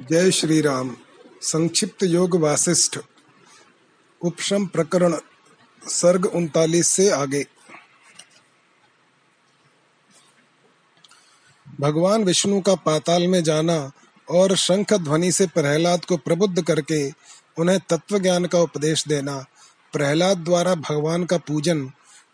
जय श्री राम संक्षिप्त योग वासिष्ठ। उपशम प्रकरण, सर्ग उनतालीस से आगे। भगवान विष्णु का पाताल में जाना और शंख ध्वनि से प्रहलाद को प्रबुद्ध करके उन्हें तत्व ज्ञान का उपदेश देना, प्रहलाद द्वारा भगवान का पूजन,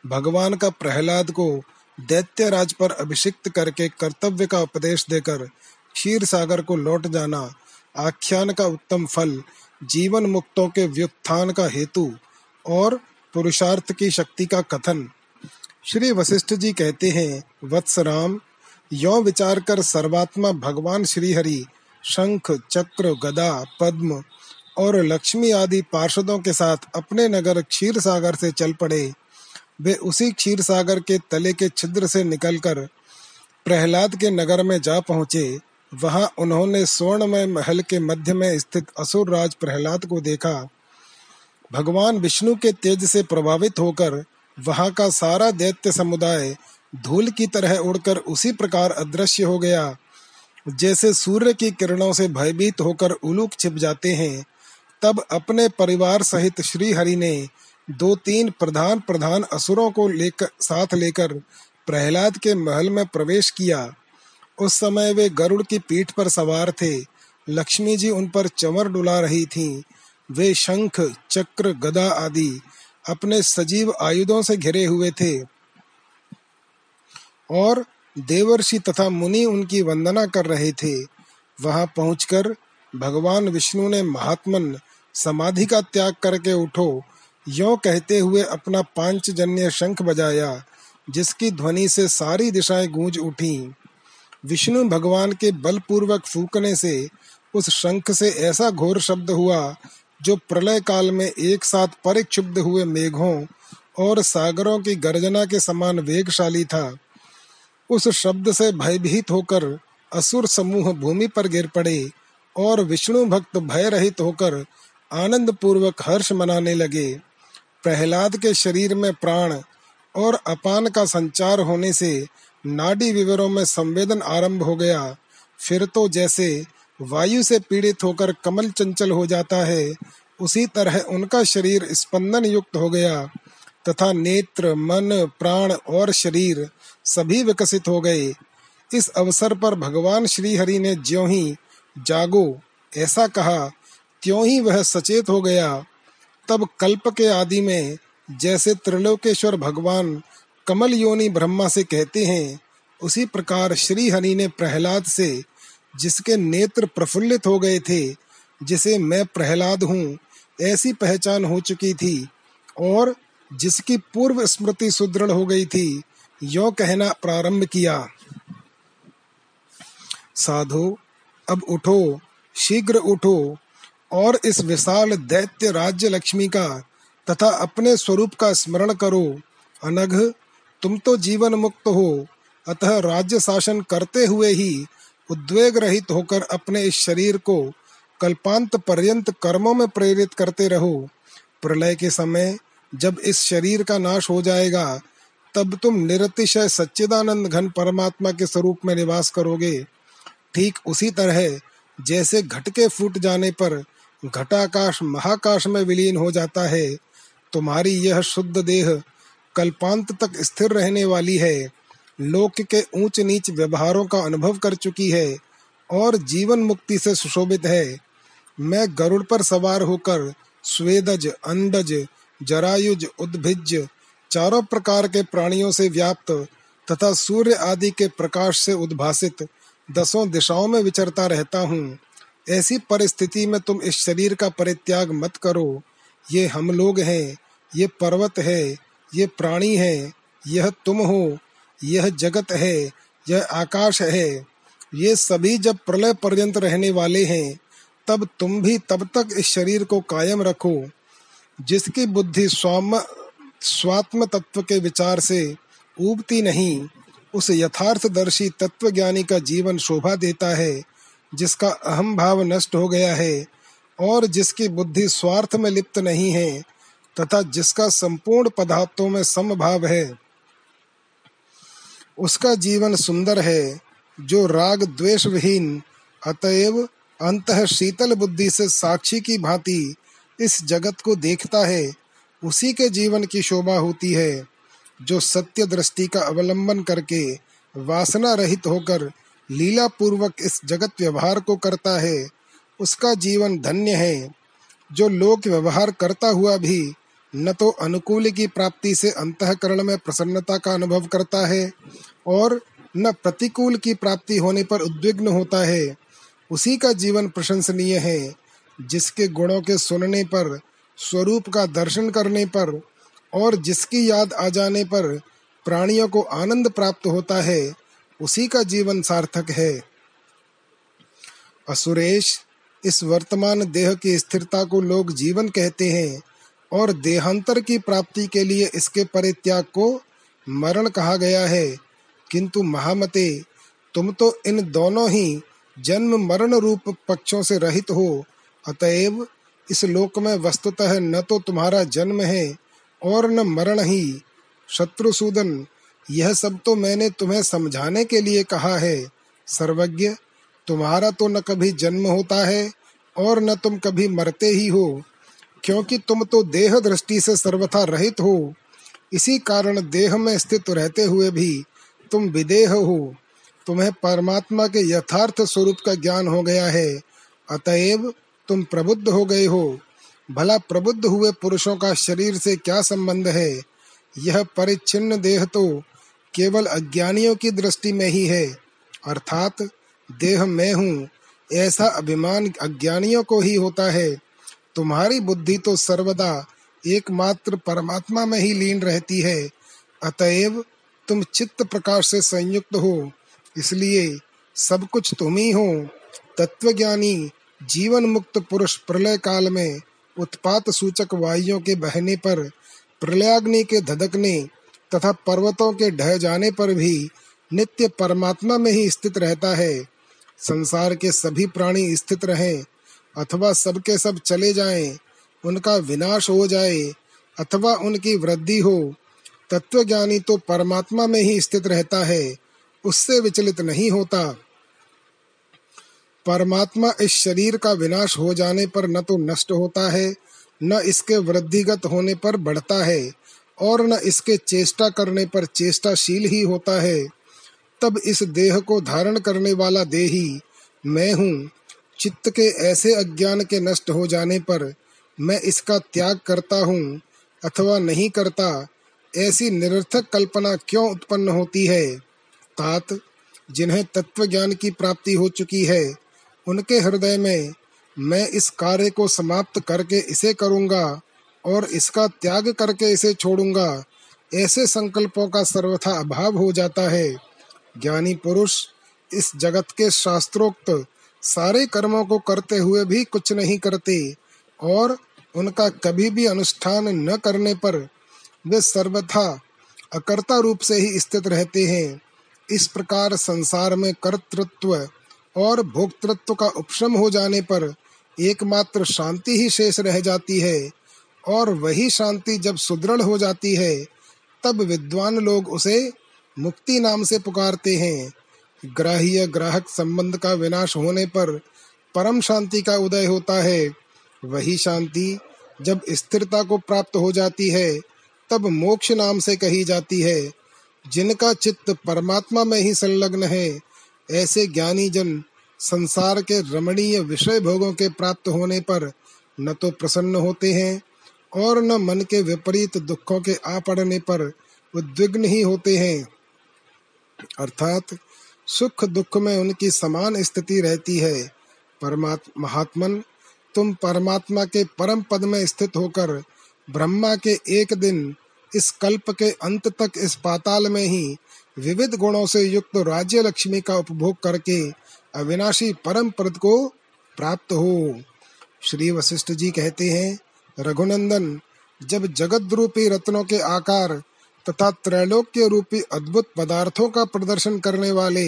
भगवान का प्रहलाद को दैत्य राज पर अभिषिक्त करके कर्तव्य का उपदेश देकर क्षीर सागर को लौट जाना आख्यान का उत्तम फल, जीवन मुक्तों के व्युत्थान का हेतु और पुरुषार्थ की शक्ति का कथन। श्री वशिष्ठ जी कहते हैं, वत्स राम, यो विचार कर सर्वात्मा भगवान श्री हरि शंख, चक्र, गदा, पद्म और लक्ष्मी आदि पार्षदों के साथ अपने नगर क्षीर सागर से चल पड़े। वे उसी क्षीर सागर के तले के छिद्र से निकलकर प्रहलाद के नगर में जा पहुँचे। वहाँ उन्होंने स्वर्णमय महल के मध्य में स्थित असुर राज प्रहलाद को देखा। भगवान विष्णु के तेज से प्रभावित होकर वहाँ का सारा दैत्य समुदाय धूल की तरह उड़कर उसी प्रकार अदृश्य हो गया। जैसे सूर्य की किरणों से भयभीत होकर उलूक छिप जाते हैं, तब अपने परिवार सहित श्री हरि ने दो तीन प्रधान प्रधान असुरों को लेकर साथ लेकर प्रहलाद के महल में प्रवेश किया। उस समय वे गरुड़ की पीठ पर सवार थे। लक्ष्मी जी उन पर चमर डुला रही थीं। वे शंख, चक्र, गदा आदि अपने सजीव आयुधों से घिरे हुए थे। और देवर्षि तथा मुनि उनकी वंदना कर रहे थे। वहाँ पहुंचकर भगवान विष्णु ने महात्मन समाधि का त्याग करके उठो। यो कहते हुए अपना पांचजन्य शंख बजाया, जिसकी ध्वनि से सारी दिशाएँ गूंज उठी। विष्णु भगवान के बलपूर्वक फूकने से उस शंख से ऐसा घोर शब्द हुआ, जो प्रलय काल में एक साथ परिक्षुब्ध हुए मेघों और सागरों की गर्जना के समान वेगशाली था। उस शब्द से भयभीत होकर असुर समूह भूमि पर गिर पड़े और विष्णु भक्त भय रहित होकर आनंद पूर्वक हर्ष मनाने लगे। प्रहलाद के शरीर में प्राण और अपान का संचार होने से नाडी विवरों में संवेदन आरंभ हो गया। फिर तो जैसे वायु से पीड़ित होकर कमल चंचल हो जाता है, उसी तरह उनका शरीर स्पंदन युक्त हो गया। तथा नेत्र, मन, प्राण और शरीर सभी विकसित हो गए। इस अवसर पर भगवान श्री हरि ने ज्यो ही जागो, ऐसा कहा, त्यों ही वह सचेत हो गया। तब कल्प के आदि में जैसे त्रिलोकेश्वर भगवान कमल योनि ब्रह्मा से कहते हैं, उसी प्रकार श्री हरि ने प्रहलाद से, जिसके नेत्र प्रफुल्लित हो गए थे, जिसे मैं प्रहलाद हूँ, ऐसी पहचान हो चुकी थी, और जिसकी पूर्व स्मृति सुदृढ़ हो गई थी, यो कहना प्रारंभ किया। साधु, अब उठो, शीघ्र उठो, और इस विशाल दैत्य राज्य लक्ष्मी का तथा अपने स्वरूप का स्मरण करो, अनघ तुम तो जीवन मुक्त हो, अतः राज्य शासन करते हुए ही उद्वेग रहित होकर अपने इस शरीर को कल्पांत पर्यंत कर्मों में प्रेरित करते रहो। प्रलय के समय जब इस शरीर का नाश हो जाएगा, तब तुम निरतिशय सच्चिदानंद घन परमात्मा के स्वरूप में निवास करोगे। ठीक उसी तरह जैसे घट के फूट जाने पर घटाकाश महाकाश में विलीन हो जाता है, तुम्हारी यह शुद्ध देह कल्पांत तक स्थिर रहने वाली है। लोक के ऊंच नीच व्यवहारों का अनुभव कर चुकी है और जीवन मुक्ति से सुशोभित है। मैं गरुड़ पर सवार होकर स्वेदज, अंडज, जरायुज, उद्भिज, चारों प्रकार के प्राणियों से व्याप्त तथा सूर्य आदि के प्रकाश से उद्भासित दसों दिशाओं में विचरता रहता हूँ। ऐसी परिस्थिति में तुम इस शरीर का परित्याग मत करो। ये हम लोग हैं, ये पर्वत है ये प्राणी है, यह तुम हो, यह जगत है, यह आकाश है। ये सभी जब प्रलय पर्यंत रहने वाले हैं, तब तुम भी तब तक इस शरीर को कायम रखो। जिसकी बुद्धि स्वाम स्वात्म तत्व के विचार से उबती नहीं, उस यथार्थदर्शी तत्वज्ञानी का जीवन शोभा देता है, जिसका अहम भाव नष्ट हो गया है, और जिसकी बुद्धि स्वार्थ में लिप्त नहीं है तथा जिसका संपूर्ण पदार्थों में समभाव है, उसका जीवन सुंदर है, जो राग द्वेष विहीन अतएव अंत शीतल बुद्धि से साक्षी की भांति इस जगत को देखता है, उसी के जीवन की शोभा होती है, जो सत्य दृष्टि का अवलंबन करके वासना रहित होकर लीला पूर्वक इस जगत व्यवहार को करता है, उसका जीवन धन्य है, जो लोक व्यवहार करता हुआ भी न तो अनुकूल की प्राप्ति से अंतकरण में प्रसन्नता का अनुभव करता है और न प्रतिकूल की प्राप्ति होने पर उद्विग्न होता है। उसी का जीवन प्रशंसनीय है, जिसके गुणों के सुनने पर, स्वरूप का दर्शन करने पर और जिसकी याद आ जाने पर प्राणियों को आनंद प्राप्त होता है, उसी का जीवन सार्थक है। असुरेश, इस वर्तमान देह की स्थिरता को लोग जीवन कहते हैं। और देहांतर की प्राप्ति के लिए इसके परित्याग को मरण कहा गया है। किंतु महामते, तुम तो इन दोनों ही जन्म मरण रूप पक्षों से रहित हो। अतएव इस लोक में वस्तुतः न तो तुम्हारा जन्म है और न मरण ही। शत्रुसूदन, यह सब तो मैंने तुम्हें समझाने के लिए कहा है। सर्वज्ञ, तुम्हारा तो न कभी जन्म होता है और न तुम कभी मरते ही हो। क्योंकि तुम तो देह दृष्टि से सर्वथा रहित हो। इसी कारण देह में स्थित रहते हुए भी तुम विदेह हो। तुम्हें परमात्मा के यथार्थ स्वरूप का ज्ञान हो गया है। अतएव तुम प्रबुद्ध हो गए हो। भला प्रबुद्ध हुए पुरुषों का शरीर से क्या संबंध है? यह परिच्छिन्न देह तो केवल अज्ञानियों की दृष्टि में ही है। अर्थात देह मैं हूँ, ऐसा अभिमान अज्ञानियों को ही होता है। तुम्हारी बुद्धि तो सर्वदा एकमात्र परमात्मा में ही लीन रहती है। अतएव तुम चित्त प्रकाश से संयुक्त हो। इसलिए सब कुछ तुम ही हो। तत्वज्ञानी जीवन मुक्त पुरुष प्रलय काल में उत्पात सूचक वायुओं के बहने पर, प्रलयाग्नि के धधकने तथा पर्वतों के ढह जाने पर भी नित्य परमात्मा में ही स्थित रहता है। संसार के सभी प्राणी स्थित रहें। अथवा सबके सब चले जाएँ, उनका विनाश हो जाए अथवा उनकी वृद्धि हो तत्वज्ञानी तो परमात्मा में ही स्थित रहता है उससे विचलित नहीं होता। परमात्मा इस शरीर का विनाश हो जाने पर न तो नष्ट होता है न इसके वृद्धिगत होने पर बढ़ता है और न इसके चेष्टा करने पर चेष्टाशील ही होता है। तब इस देह को धारण करने वाला देही मैं हूँ चित्त के ऐसे अज्ञान के नष्ट हो जाने पर मैं इसका त्याग करता हूँ अथवा नहीं करता, ऐसी निरर्थक कल्पना क्यों उत्पन्न होती है? तात, जिन्हें तत्व ज्ञान की प्राप्ति हो चुकी है, उनके हृदय में मैं इस कार्य को समाप्त करके इसे करूँगा और इसका त्याग करके इसे छोड़ूँगा, ऐसे संकल्पों का सर्वथा अभाव हो जाता है। ज्ञानी पुरुष, इस जगत के शास्त्रोक्त सारे कर्मों को करते हुए भी कुछ नहीं करते, और उनका कभी भी अनुष्ठान न करने पर वे सर्वथा अकर्ता रूप से ही स्थित रहते हैं। इस प्रकार संसार में कर्तृत्व और भोक्तृत्व का उपशम हो जाने पर एकमात्र शांति ही शेष रह जाती है, और वही शांति जब सुदृढ़ हो जाती है, तब विद्वान लोग उसे मुक्ति नाम से पुकारते हैं। ग्राह्य ग्राहक संबंध का विनाश होने पर परम शांति का उदय होता है। वही शांति जब स्थिरता को प्राप्त हो जाती है, तब मोक्ष नाम से कही जाती है। जिनका चित्त परमात्मा में ही संलग्न है, ऐसे ज्ञानी जन संसार के रमणीय विषय भोगों के प्राप्त होने पर न तो प्रसन्न होते हैं और न मन के विपरीत दुखों के आ पड़ने पर उद्विग्न ही होते हैं। अर्थात सुख दुख में उनकी समान स्थिति रहती है। परमात्मा, महात्मन, तुम परमात्मा के परम पद में स्थित होकर ब्रह्मा के एक दिन इस कल्प के अंत तक इस पाताल में ही विविध गुणों से युक्त राज्य लक्ष्मी का उपभोग करके अविनाशी परम पद को प्राप्त हो। श्री वशिष्ठ जी कहते हैं, रघुनंदन, जब जगत रूपी रत्नों के आकार तथा त्रैलोक्य रूपी अद्भुत पदार्थों का प्रदर्शन करने वाले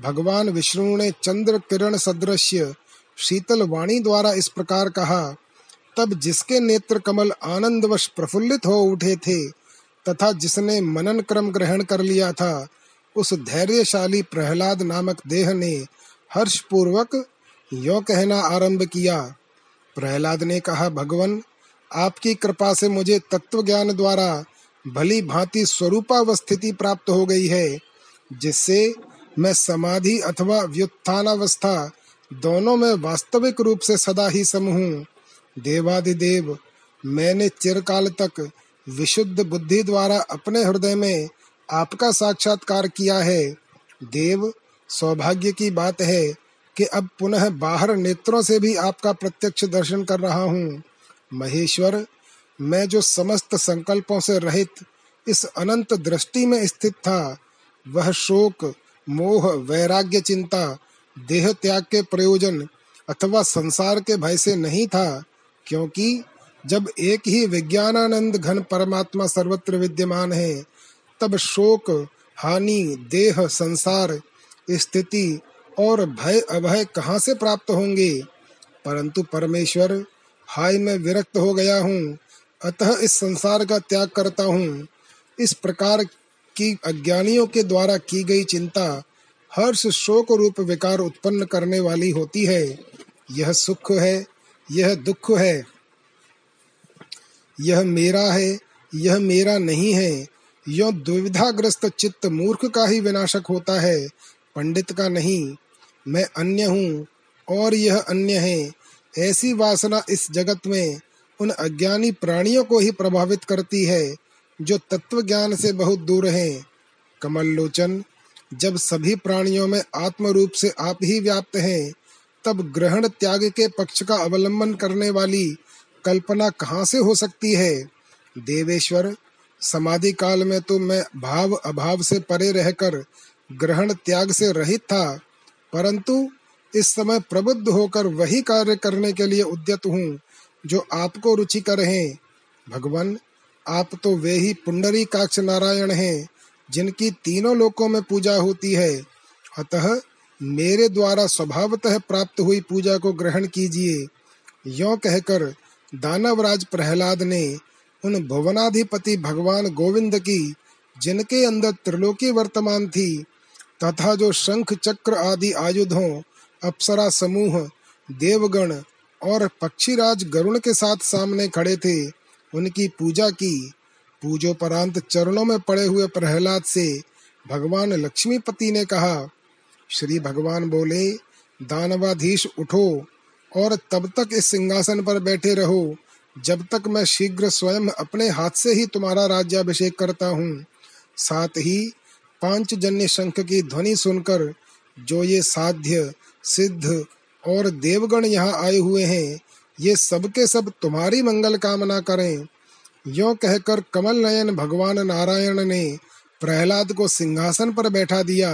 भगवान विष्णु ने चंद्र किरण सदृश्य शीतल वाणी द्वारा इस प्रकार कहा, तब जिसके नेत्र कमल आनंदवश प्रफुल्लित हो उठे थे तथा जिसने मनन क्रम ग्रहण कर लिया था, उस धैर्यशाली प्रहलाद नामक देह ने हर्ष पूर्वक यो कहना आरंभ किया। प्रहलाद ने कहा, भगवान, आपकी कृपा से मुझे तत्व ज्ञान द्वारा भली भांति स्वरूपावस्थिति प्राप्त हो गई है, जिससे मैं समाधि अथवा व्युत्थानावस्था दोनों में वास्तविक रूप से सदा ही सम हूँ। देवादिदेव, मैंने चिरकाल तक विशुद्ध बुद्धि द्वारा अपने हृदय में आपका साक्षात्कार किया है। देव, सौभाग्य की बात है कि अब पुनः बाहर नेत्रों से भी आपका प्रत्यक्ष दर्शन कर रहा हूँ। महेश्वर मैं जो समस्त संकल्पों से रहित इस अनंत दृष्टि में स्थित था, वह शोक, मोह, वैराग्य, चिंता, देह त्याग के प्रयोजन अथवा संसार के भय से नहीं था, क्योंकि जब एक ही विज्ञानानंद घन परमात्मा सर्वत्र विद्यमान है, तब शोक, हानि, देह, संसार, स्थिति और भय, अभय कहाँ से प्राप्त होंगे? परंतु परमेश्वर, हाय मैं विरक्त हो गया हूँ अतः इस संसार का त्याग करता हूँ। इस प्रकार की अज्ञानियों के द्वारा की गई चिंता हर्ष, शोक रूप विकार उत्पन्न करने वाली होती है। यह सुख है, यह दुख है। यह मेरा है, यह मेरा नहीं है। यो दुविधाग्रस्त चित्त मूर्ख का ही विनाशक होता है, पंडित का नहीं। मैं अन्य हूँ और यह अन्य है। ऐसी वासना इस जगत में उन अज्ञानी प्राणियों को ही प्रभावित करती है, जो तत्व ज्ञान से बहुत दूर हैं। कमल लोचन जब सभी प्राणियों में आत्म रूप से आप ही व्याप्त हैं, तब ग्रहण त्याग के पक्ष का अवलंबन करने वाली कल्पना कहाँ से हो सकती है? देवेश्वर, समाधि काल में तो मैं भाव अभाव से परे रहकर ग्रहण त्याग से रहित था, परंतु इस समय प्रबुद्ध होकर वही कार्य करने के लिए उद्यत हूँ। जो आपको रुचिकर हैं। भगवान, आप तो वे ही पुंडरी काक्ष नारायण हैं, जिनकी तीनों लोकों में पूजा होती है। अतः मेरे द्वारा स्वभावतः प्राप्त हुई पूजा को ग्रहण कीजिए। यो कहकर दानवराज प्रहलाद ने उन भुवनाधिपति भगवान गोविंद की, जिनके अंदर त्रिलोकी वर्तमान थी, तथा जो शंख चक्र आदि आयुधों, अप्सरा समूह, देवगण और पक्षीराज गरुण के साथ सामने खड़े थे। उनकी पूजा की। पूजोपरांत चरणों में पड़े हुए प्रहलाद से भगवान लक्ष्मीपति ने कहा, श्री भगवान बोले, दानवाधीश उठो और तब तक इस सिंहासन पर बैठे रहो, जब तक मैं शीघ्र स्वयं अपने हाथ से ही तुम्हारा राज्याभिषेक करता हूँ। साथ ही पाँच जन्य शंख की ध्वनि सुनकर जो ये साध्य, सिद्ध और देवगण यहाँ आए हुए हैं, ये सबके सब तुम्हारी मंगल कामना करें। यो कहकर कमल नयन भगवान नारायण ने प्रहलाद को सिंहासन पर बैठा दिया।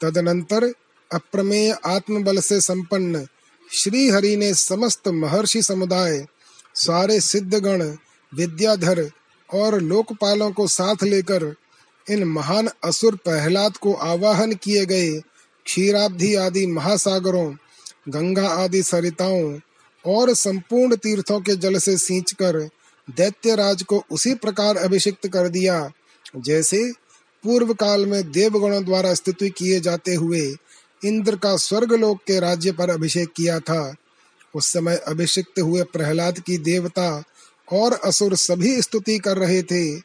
तदनंतर अप्रमेय आत्मबल से संपन्न श्री हरि ने समस्त महर्षि समुदाय, सारे सिद्धगण, विद्याधर और लोकपालों को साथ लेकर इन महान असुर प्रहलाद को आवाहन किए गए क्षीराब्धि आदि महासागरों गंगा आदि सरिताओं और संपूर्ण तीर्थों के जल से सींचकर दैत्य राज को उसी प्रकार अभिषिक्त कर दिया, जैसे पूर्व काल में देवगणों द्वारा स्तुति किए जाते हुए इंद्र का स्वर्ग लोक के राज्य पर अभिषेक किया था। उस समय अभिषिक्त हुए प्रहलाद की देवता और असुर सभी स्तुति कर रहे थे।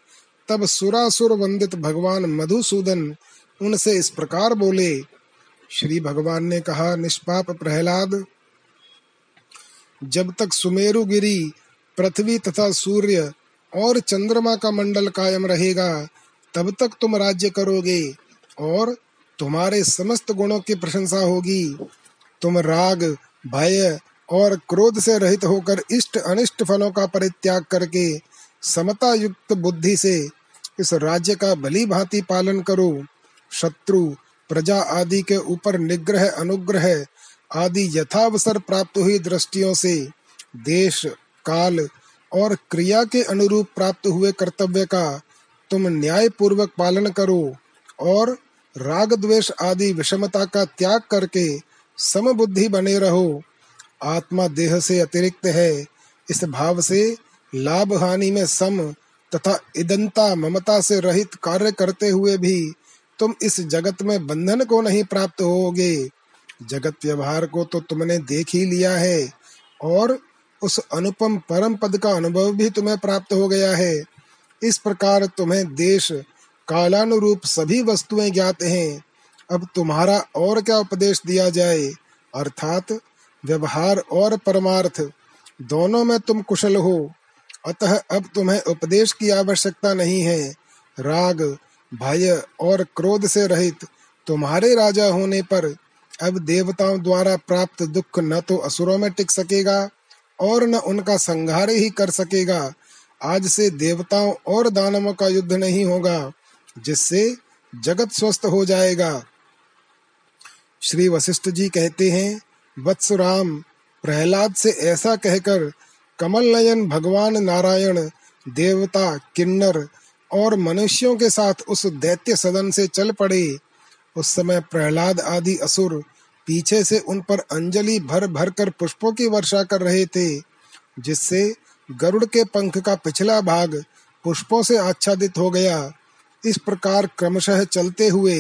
तब सुरासुर वंदित भगवान मधुसूदन उनसे इस प्रकार बोले श्री भगवान ने कहा, निष्पाप प्रहलाद, जब तक सुमेरु गिरी, पृथ्वी तथा सूर्य और चंद्रमा का मंडल कायम रहेगा, तब तक तुम राज्य करोगे और तुम्हारे समस्त गुणों की प्रशंसा होगी। तुम राग, भय और क्रोध से रहित होकर इष्ट अनिष्ट फलों का परित्याग करके समता युक्त बुद्धि से इस राज्य का भली भांति पालन करो। शत्रु प्रजा आदि के ऊपर निग्रह अनुग्रह आदि यथावसर प्राप्त हुई दृष्टियों से देश, काल और क्रिया के अनुरूप प्राप्त हुए कर्तव्य का तुम न्याय पूर्वक पालन करो और राग द्वेष आदि विषमता का त्याग करके समबुद्धि बने रहो। आत्मा देह से अतिरिक्त है। इस भाव से लाभ हानि में सम तथा इदंता ममता से रहित कार्य करते हुए भी तुम इस जगत में बंधन को नहीं प्राप्त होगे। जगत व्यवहार को तो तुमने देख ही लिया है, और उस अनुपम परम पद का अनुभव भी तुम्हें प्राप्त हो गया है। इस प्रकार तुम्हें देश, कालानुरूप सभी वस्तुएँ ज्ञात हैं। अब तुम्हारा और क्या उपदेश दिया जाए? अर्थात, व्यवहार और परमार्थ, दोनों में तुम कुशल हो। अतः अब तुम्हें उपदेश की आवश्यकता नहीं है। राग भय और क्रोध से रहित तुम्हारे राजा होने पर अब देवताओं द्वारा प्राप्त दुख न तो असुरों में टिक सकेगा और न उनका संहार ही कर सकेगा। आज से देवताओं और दानवों का युद्ध नहीं होगा, जिससे जगत स्वस्थ हो जाएगा। श्री वशिष्ठ जी कहते हैं वत्स राम प्रहलाद से ऐसा कहकर कमल नयन भगवान नारायण, देवता, किन्नर और मनुष्यों के साथ उस दैत्य सदन से चल पड़े। उस समय प्रहलाद आदि असुर पीछे से उन पर अंजलि भर भर कर पुष्पों की वर्षा कर रहे थे, जिससे गरुड़ के पंख का पिछला भाग पुष्पों से आच्छादित हो गया। इस प्रकार क्रमशः चलते हुए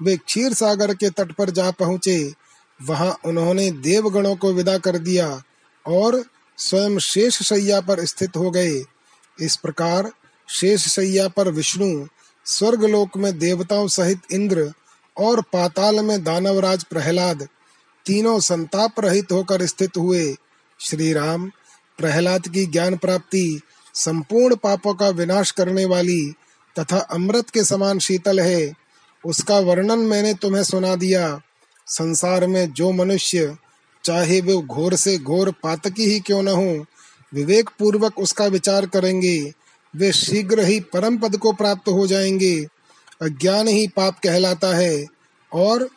वे क्षीर सागर के तट पर जा पहुँचे। वहाँ उन्होंने देवगणों को विदा कर दिया और स्वयं शेष शैया पर स्थित हो गए। इस प्रकार शेष सैया पर विष्णु, स्वर्गलोक में देवताओं सहित इंद्र और पाताल में दानवराज प्रहलाद तीनों संताप रहित होकर स्थित हुए। श्री राम प्रहलाद की ज्ञान प्राप्ति, संपूर्ण पापों का विनाश करने वाली तथा अमृत के समान शीतल है, उसका वर्णन मैंने तुम्हें सुना दिया। संसार में जो मनुष्य, चाहे वो घोर से घोर पातकी ही क्यों न हो विवेक पूर्वक उसका विचार करेंगे। वे शीघ्र ही परम पद को प्राप्त हो जाएँगे। अज्ञान ही पाप कहलाता है और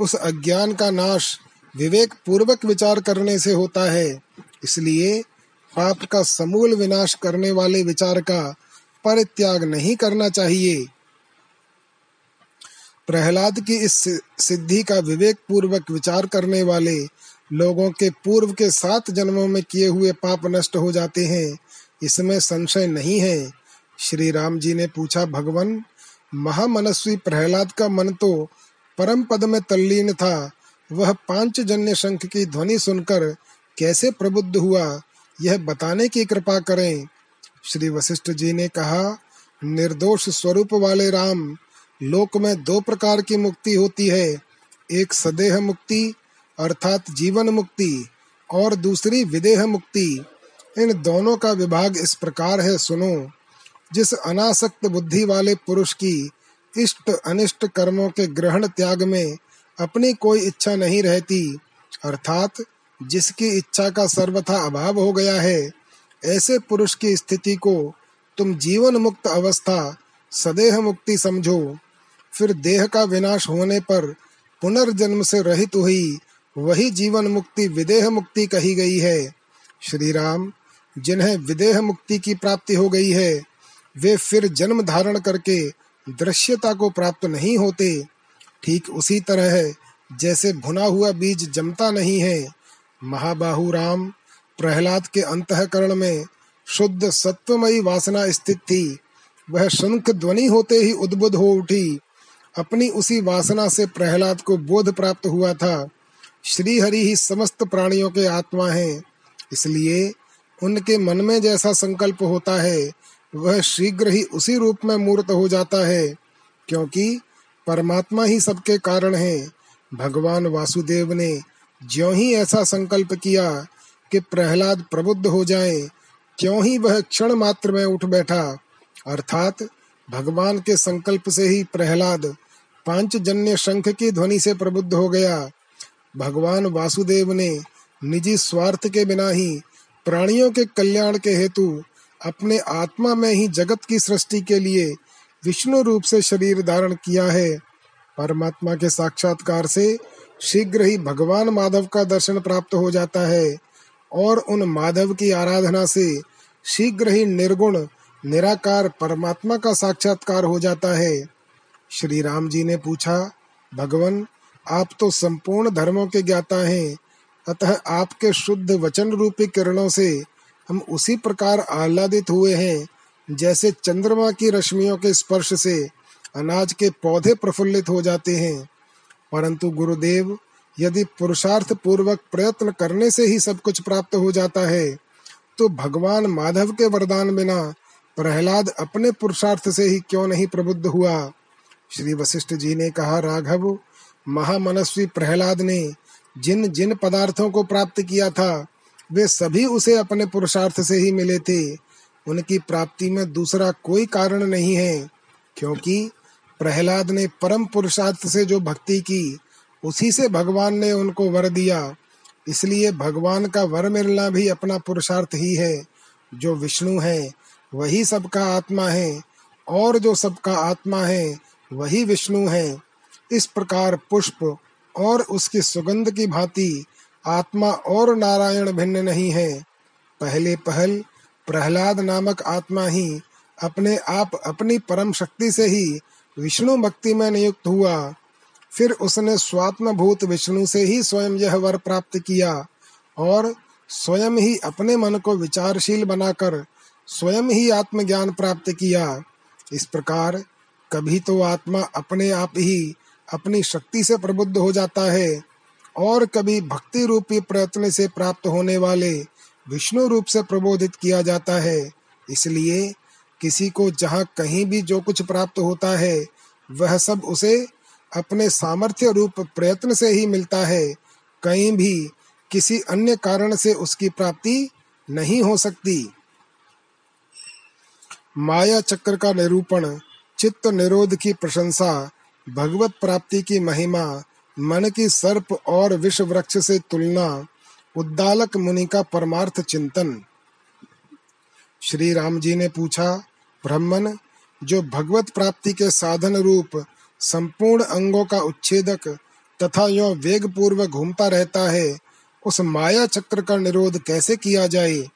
उस अज्ञान का नाश विवेक पूर्वक विचार करने से होता है। इसलिए पाप का समूल विनाश करने वाले विचार का परित्याग नहीं करना चाहिए। प्रहलाद की इस सिद्धि का विवेक पूर्वक विचार करने वाले लोगों के पूर्व के सात जन्मों में किए हुए पाप नष्ट हो जाते हैं। इसमें संशय नहीं है। श्री राम जी ने पूछा, भगवान, महामनस्वी प्रहलाद का मन तो परम पद में तल्लीन था। वह पाँच जन्य शंख की ध्वनि सुनकर कैसे प्रबुद्ध हुआ, यह बताने की कृपा करें। श्री वशिष्ठ जी ने कहा, निर्दोष स्वरूप वाले राम, लोक में दो प्रकार की मुक्ति होती है। एक सदेह मुक्ति, अर्थात जीवन मुक्ति, और दूसरी विदेह मुक्ति। इन दोनों का विभाग इस प्रकार है, सुनो। जिस अनासक्त बुद्धि वाले पुरुष की इष्ट अनिष्ट कर्मों के ग्रहण त्याग में अपनी कोई इच्छा नहीं रहती, अर्थात जिसकी इच्छा का सर्वथा अभाव हो गया है, ऐसे पुरुष की स्थिति को तुम जीवन मुक्त अवस्था, सदेह मुक्ति समझो। फिर देह का विनाश होने पर पुनर्जन्म से रहित हुई वही जीवन मुक्ति विदेह मुक्ति कही गई है। श्री राम जिन्हें विदेह मुक्ति की प्राप्ति हो गई है, वे फिर जन्म धारण करके दृश्यता को प्राप्त नहीं होते। ठीक उसी तरह है, जैसे भुना हुआ बीज जमता नहीं है, महाबाहु राम, प्रहलाद के अंतकरण में शुद्ध सत्वमयी वासना स्थित थी। वह शंख ध्वनि होते ही उद्बुद्ध हो उठी। अपनी उसी वासना से प्रहलाद को बोध प्राप्त हुआ था। श्री हरि ही समस्त प्राणियों के आत्मा हैं, इसलिए उनके मन में जैसा संकल्प होता है, वह शीघ्र ही उसी रूप में मूर्त हो जाता है, क्योंकि परमात्मा ही सबके कारण है। भगवान वासुदेव ने ज्यों ही ऐसा संकल्प किया कि प्रहलाद प्रबुद्ध हो जाए क्यों ही वह क्षण मात्र में उठ बैठा। अर्थात भगवान के संकल्प से ही प्रहलाद पाँच जन्य शंख की ध्वनि से प्रबुद्ध हो गया। भगवान वासुदेव ने निजी स्वार्थ के बिना ही प्राणियों के कल्याण के हेतु अपने आत्मा में ही जगत की सृष्टि के लिए विष्णु रूप से शरीर धारण किया है। परमात्मा के साक्षात्कार से शीघ्र ही भगवान माधव का दर्शन प्राप्त हो जाता है और उन माधव की आराधना से शीघ्र ही निर्गुण, निराकार परमात्मा का साक्षात्कार हो जाता है। श्री राम जी ने पूछा, भगवान, आप तो संपूर्ण धर्मों के ज्ञाता हैं अतः आपके शुद्ध वचन रूपी किरणों से हम उसी प्रकार आह्लादित हुए हैं, जैसे चंद्रमा की रश्मियों के स्पर्श से अनाज के पौधे प्रफुल्लित हो जाते हैं। परंतु गुरुदेव, यदि पुरुषार्थ पूर्वक प्रयत्न करने से ही सब कुछ प्राप्त हो जाता है तो भगवान माधव के वरदान बिना प्रहलाद अपने पुरुषार्थ से ही क्यों नहीं प्रबुद्ध हुआ? श्री वशिष्ठ जी ने कहा, राघव, महामनस्वी प्रहलाद ने जिन जिन पदार्थों को प्राप्त किया था, वे सभी उसे अपने पुरुषार्थ से ही मिले थे। उनकी प्राप्ति में दूसरा कोई कारण नहीं है, क्योंकि प्रहलाद ने परम पुरुषार्थ से जो भक्ति की, उसी से भगवान ने उनको वर दिया। इसलिए भगवान का वर मिलना भी अपना पुरुषार्थ ही है। जो विष्णु है, वही सबका आत्मा है, और जो सबका आत्मा है, वही विष्णु है। इस प्रकार पुष्प और उसकी सुगंध की भांति आत्मा और नारायण भिन्न नहीं है। पहले पहल प्रहलाद नामक आत्मा ही अपने आप अपनी परम शक्ति से ही विष्णु भक्ति में नियुक्त हुआ। फिर उसने स्वात्म भूत विष्णु से ही स्वयं यह वर प्राप्त किया और स्वयं ही अपने मन को विचारशील बनाकर स्वयं ही आत्मज्ञान प्राप्त किया। इस प्रकार कभी तो आत्मा अपने आप ही अपनी शक्ति से प्रबुद्ध हो जाता है और कभी भक्ति रूपी प्रयत्न से प्राप्त होने वाले विष्णु रूप से प्रबोधित किया जाता है। इसलिए किसी को जहाँ कहीं भी जो कुछ प्राप्त होता है, वह सब उसे अपने सामर्थ्य रूप प्रयत्न से ही मिलता है। कहीं भी किसी अन्य कारण से उसकी प्राप्ति नहीं हो सकती। माया चक्र का निरूपण, चित्त निरोध की प्रशंसा भगवत प्राप्ति की महिमा, मन की सर्प और विष वृक्ष से तुलना, उद्दालक मुनि का परमार्थ चिंतन। श्री राम जी ने पूछा ब्रह्मन जो भगवत प्राप्ति के साधन रूप संपूर्ण अंगों का उच्छेदक तथा यो वेग पूर्वक घूमता रहता है, उस माया चक्र का निरोध कैसे किया जाए?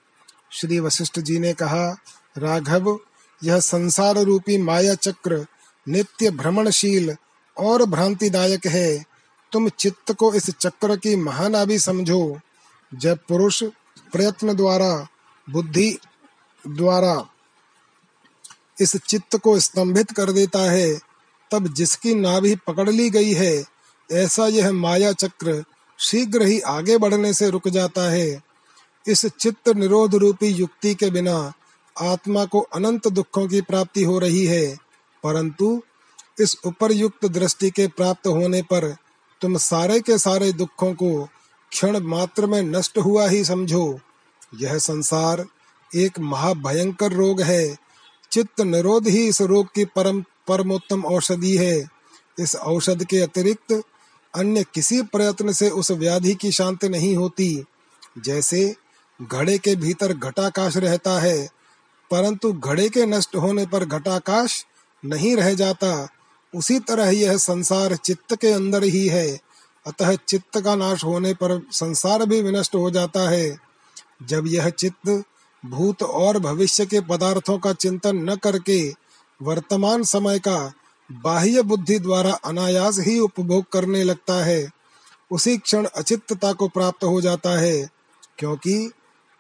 श्री वशिष्ठ जी ने कहा, राघव, यह संसार रूपी माया चक्र नित्य भ्रमणशील और भ्रांतिदायक है। तुम चित्त को इस चक्र की महानाभि समझो। जब पुरुष प्रयत्न द्वारा, बुद्धि द्वारा इस चित्त को स्तंभित कर देता है, तब जिसकी नाभि पकड़ ली गई है, ऐसा यह माया चक्र शीघ्र ही आगे बढ़ने से रुक जाता है। इस चित्त निरोध रूपी युक्ति के बिना आत्मा को अनंत दुखों की प्राप्ति हो रही है। परंतु इस उपरयुक्त दृष्टि के प्राप्त होने पर तुम सारे के सारे दुखों को क्षण मात्र में नष्ट हुआ ही समझो। यह संसार एक महाभयंकर रोग है। चित्त निरोध ही इस रोग की परम परमोत्तम औषधि है। इस औषध के अतिरिक्त अन्य किसी प्रयत्न से उस व्याधि की शांति नहीं होती। जैसे घड़े के भीतर घटाकाश रहता है, परंतु घड़े के नष्ट होने पर घटाकाश नहीं रह जाता। उसी तरह यह संसार चित्त के अंदर ही है। अतः चित्त का नाश होने पर संसार भी विनष्ट हो जाता है। जब यह चित्त भूत और भविष्य के पदार्थों का चिंतन न करके वर्तमान समय का बाह्य बुद्धि द्वारा अनायास ही उपभोग करने लगता है, उसी क्षण अचित्तता को प्राप्त हो जाता है, क्योंकि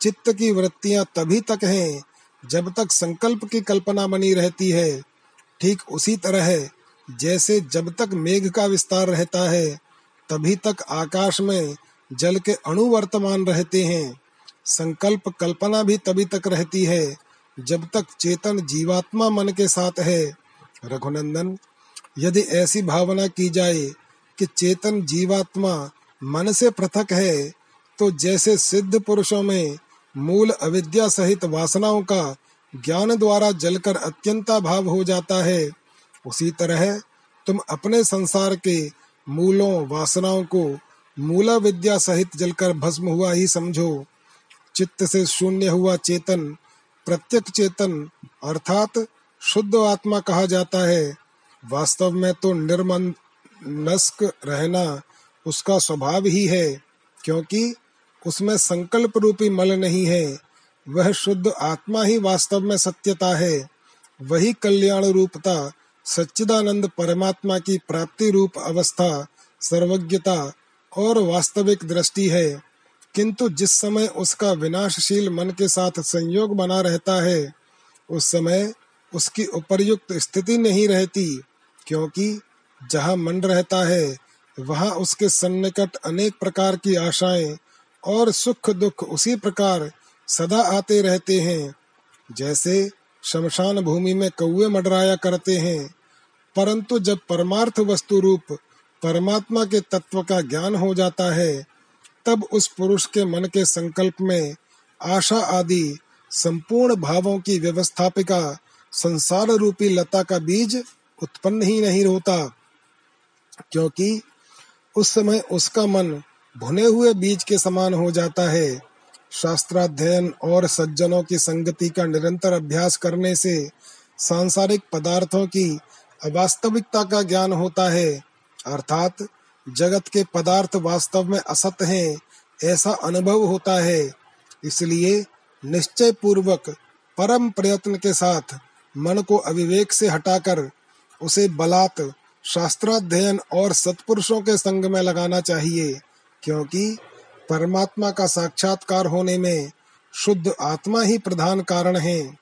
चित्त की वृत्तियाँ तभी तक हैं जब तक संकल्प की कल्पना बनी रहती है। ठीक उसी तरह है। जैसे जब तक मेघ का विस्तार रहता है, तभी तक आकाश में जल के अणु वर्तमान रहते हैं। संकल्प कल्पना भी तभी तक रहती है, जब तक चेतन जीवात्मा मन के साथ है। रघुनंदन, यदि ऐसी भावना की जाए कि चेतन जीवात्मा मन से पृथक है तो जैसे सिद्ध पुरुषों में मूल अविद्या सहित वासनाओं का ज्ञान द्वारा जलकर अत्यंता भाव हो जाता है। उसी तरह तुम अपने संसार के मूलों, वासनाओं को मूला विद्या सहित जलकर भस्म हुआ ही समझो। चित्त से शून्य हुआ चेतन प्रत्यक चेतन, अर्थात शुद्ध आत्मा कहा जाता है। वास्तव में तो निर्मन नस्क रहना उसका स्वभाव ही है, क्योंकि उसमें संकल्प रूपी मल नहीं है। वह शुद्ध आत्मा ही वास्तव में सत्यता है। वही कल्याण रूपता सच्चिदानंद परमात्मा की प्राप्ति रूप अवस्था, सर्वज्ञता और वास्तविक दृष्टि है। किंतु जिस समय उसका विनाशशील मन के साथ संयोग बना रहता है, उस समय उसकी उपर्युक्त स्थिति नहीं रहती, क्योंकि जहाँ मन रहता है, वहाँ उसके सन्निकट अनेक प्रकार की आशाएँ और सुख दुख उसी प्रकार सदा आते रहते हैं। जैसे शमशान भूमि में कौए मडराया करते हैं, परंतु जब परमार्थ वस्तु रूप परमात्मा के तत्व का ज्ञान हो जाता है, तब उस पुरुष के मन के संकल्प में आशा आदि संपूर्ण भावों की व्यवस्थापिका संसार रूपी लता का बीज उत्पन्न ही नहीं होता, क्योंकि उस समय उसका मन भुने हुए बीज के समान हो जाता है। शास्त्राध्ययन और सज्जनों की संगति का निरंतर अभ्यास करने से सांसारिक पदार्थों की अवास्तविकता का ज्ञान होता है। अर्थात, जगत के पदार्थ वास्तव में असत हैं, ऐसा अनुभव होता है। इसलिए निश्चय पूर्वक परम प्रयत्न के साथ मन को अविवेक से हटाकर उसे बलात् शास्त्राध्ययन और सत्पुरुषों के संग में लगाना चाहिए, क्योंकि परमात्मा का साक्षात्कार होने में शुद्ध आत्मा ही प्रधान कारण है।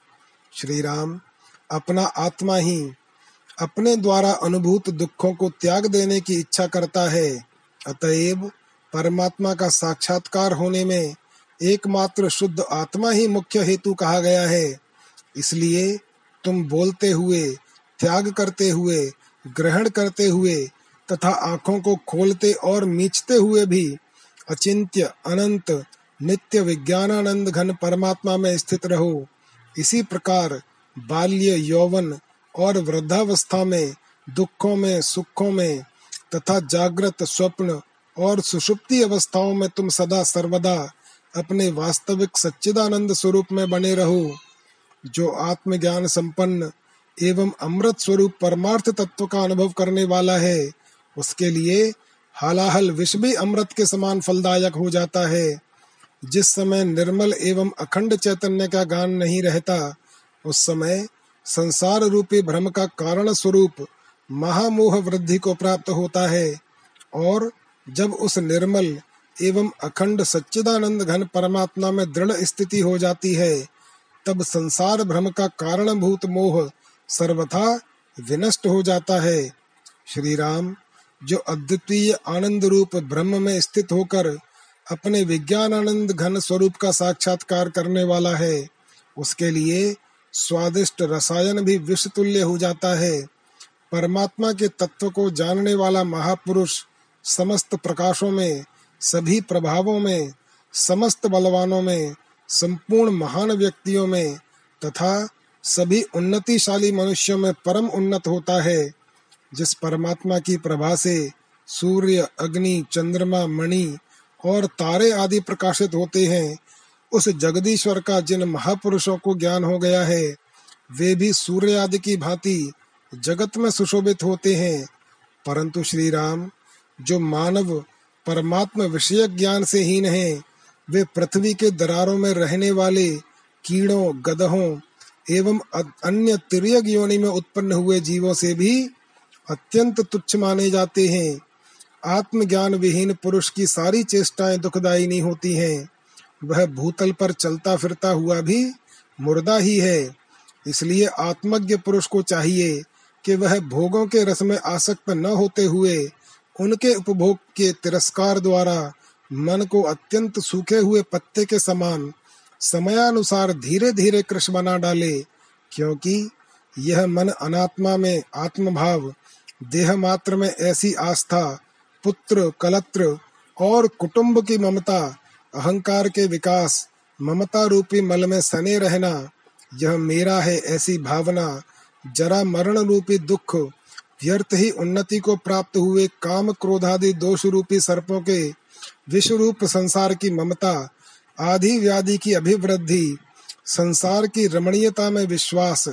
श्री राम अपना आत्मा ही अपने द्वारा अनुभूत दुखों को त्याग देने की इच्छा करता है। अतएव परमात्मा का साक्षात्कार होने में एकमात्र शुद्ध आत्मा ही मुख्य हेतु कहा गया है। इसलिए तुम बोलते हुए, त्याग करते हुए, ग्रहण करते हुए तथा आँखों को खोलते और मीचते हुए भी अचिंत्य अनंत, नित्य विज्ञानानंद घन परमात्मा में स्थित रहो। इसी प्रकार बाल्य यौवन और वृद्धावस्था में, दुखों में, सुखों में तथा जागृत स्वप्न और सुषुप्ति अवस्थाओं में तुम सदा सर्वदा अपने वास्तविक सच्चिदानंद स्वरूप में बने रहो, जो आत्मज्ञान संपन्न एवं अमृत स्वरूप परमार्थ तत्व का अनुभव करने वाला है। उसके लिए हालाहल विष भी अमृत के समान फलदायक हो जाता है। जिस समय निर्मल एवं अखंड चैतन्य का गान नहीं रहता, उस समय संसार रूपी भ्रम का कारण स्वरूप महामोह वृद्धि को प्राप्त होता है। और जब उस निर्मल एवं अखंड सच्चिदानंद घन परमात्मा में दृढ़ स्थिति हो जाती है, तब संसार भ्रम का कारणभूत मोह सर्वथा विनष्ट हो जाता है। श्री राम जो अद्वितीय आनंद रूप ब्रह्म में स्थित होकर अपने विज्ञान आनंद घन स्वरूप का साक्षात्कार करने वाला है, उसके लिए स्वादिष्ट रसायन भी विष तुल्य हो जाता है। परमात्मा के तत्व को जानने वाला महापुरुष समस्त प्रकाशों में, सभी प्रभावों में, समस्त बलवानों में, संपूर्ण महान व्यक्तियों में तथा सभी उन्नतिशाली मनुष्यों में परम उन्नत होता है। जिस परमात्मा की प्रभा से सूर्य, अग्नि, चंद्रमा, मणि और तारे आदि प्रकाशित होते हैं, उस जगदीश्वर का जिन महापुरुषों को ज्ञान हो गया है, वे भी सूर्य आदि की भांति जगत में सुशोभित होते हैं। परंतु श्री राम जो मानव परमात्मा विषय ज्ञान से हीन है, वे पृथ्वी के दरारों में रहने वाले कीड़ों, गदहों एवं अन्य तिरक योनि में उत्पन्न हुए जीवों से भी अत्यंत तुच्छ माने जाते हैं। आत्मज्ञान विहीन पुरुष की सारी चेष्टाएँ दुखदायी नहीं होती हैं। वह भूतल पर चलता फिरता हुआ भी मुर्दा ही है। इसलिए आत्मज्ञ पुरुष को चाहिए कि वह भोगों के रस में आसक्त न होते हुए उनके उपभोग के तिरस्कार द्वारा मन को अत्यंत सूखे हुए पत्ते के समान समयानुसार धीरे धीरे कृष्ण बना डाले, क्योंकि यह मन अनात्मा में आत्मभाव देह मात्र में ऐसी आस्था, पुत्र, कलत्र और कुटुंब की ममता, अहंकार के विकास, ममता रूपी मल में सने रहना, यह मेरा है ऐसी भावना, जरा मरण रूपी दुख, व्यर्थ ही उन्नति को प्राप्त हुए काम क्रोधादि दोष रूपी सर्पों के विश्व रूप संसार की ममता, आदि व्याधि की अभिवृद्धि, संसार की रमणीयता में विश्वास,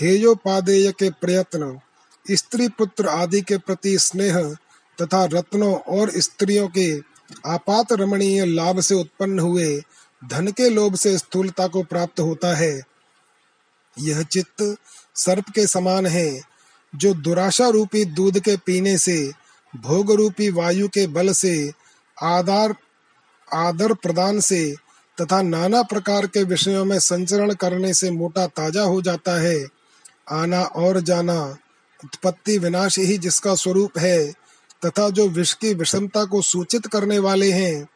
हेयोपादेय के प्रयत्न। स्त्री पुत्र आदि के प्रति स्नेह तथा रत्नों और स्त्रियों के आपात रमणीय लाभ से उत्पन्न हुए धन के लोभ से स्थूलता को प्राप्त होता है। यह चित्त सर्प के समान है, जो दुराशा रूपी दूध के पीने से भोग रूपी वायु के बल से आधार आदर प्रदान से तथा नाना प्रकार के विषयों में संचरण करने से मोटा ताज़ा हो जाता है। आना और जाना उत्पत्ति विनाश ही जिसका स्वरूप है, तथा जो विष की विषमता को सूचित करने वाले हैं,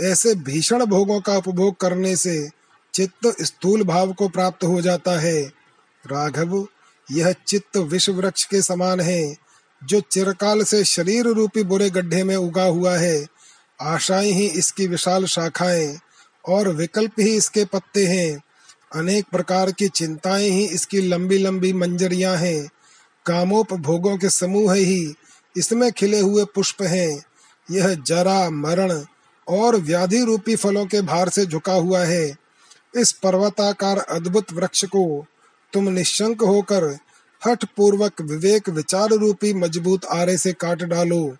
ऐसे भीषण भोगों का उपभोग करने से चित्त स्थूल भाव को प्राप्त हो जाता है। राघव, यह चित्त विष वृक्ष के समान है, जो चिरकाल से शरीर रूपी बुरे गड्ढे में उगा हुआ है। आशाएँ ही इसकी विशाल शाखाएँ और विकल्प ही इसके पत्ते हैं। अनेक प्रकार की चिंताएँ ही इसकी लंबी लंबी मंजरियाँ हैं। कामोपभोगों के समूह ही इसमें खिले हुए पुष्प हैं। यह जरा, मरण और व्याधि रूपी फलों के भार से झुका हुआ है। इस पर्वताकार अद्भुत वृक्ष को तुम निशंक होकर हठ पूर्वक विवेक विचार रूपी मज़बूत आरे से काट डालो।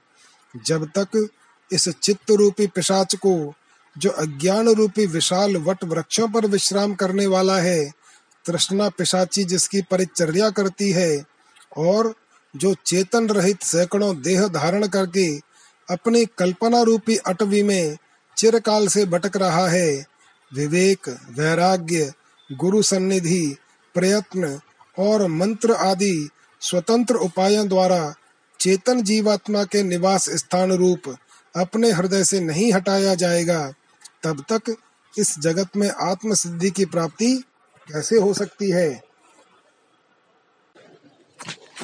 जब तक इस चित्त रूपी पिशाच को, जो अज्ञान रूपी विशाल वट वृक्षों पर विश्राम करने वाला है, तृष्णा पिशाची जिसकी परिचर्या करती है और जो चेतन रहित सैकड़ों देह धारण करके अपनी कल्पना रूपी अटवी में चिरकाल से भटक रहा है, विवेक, वैराग्य, गुरु सन्निधि, प्रयत्न और मंत्र आदि स्वतंत्र उपायों द्वारा चेतन जीवात्मा के निवास स्थान रूप अपने हृदय से नहीं हटाया जाएगा, तब तक इस जगत में आत्म सिद्धि की प्राप्ति कैसे हो सकती है?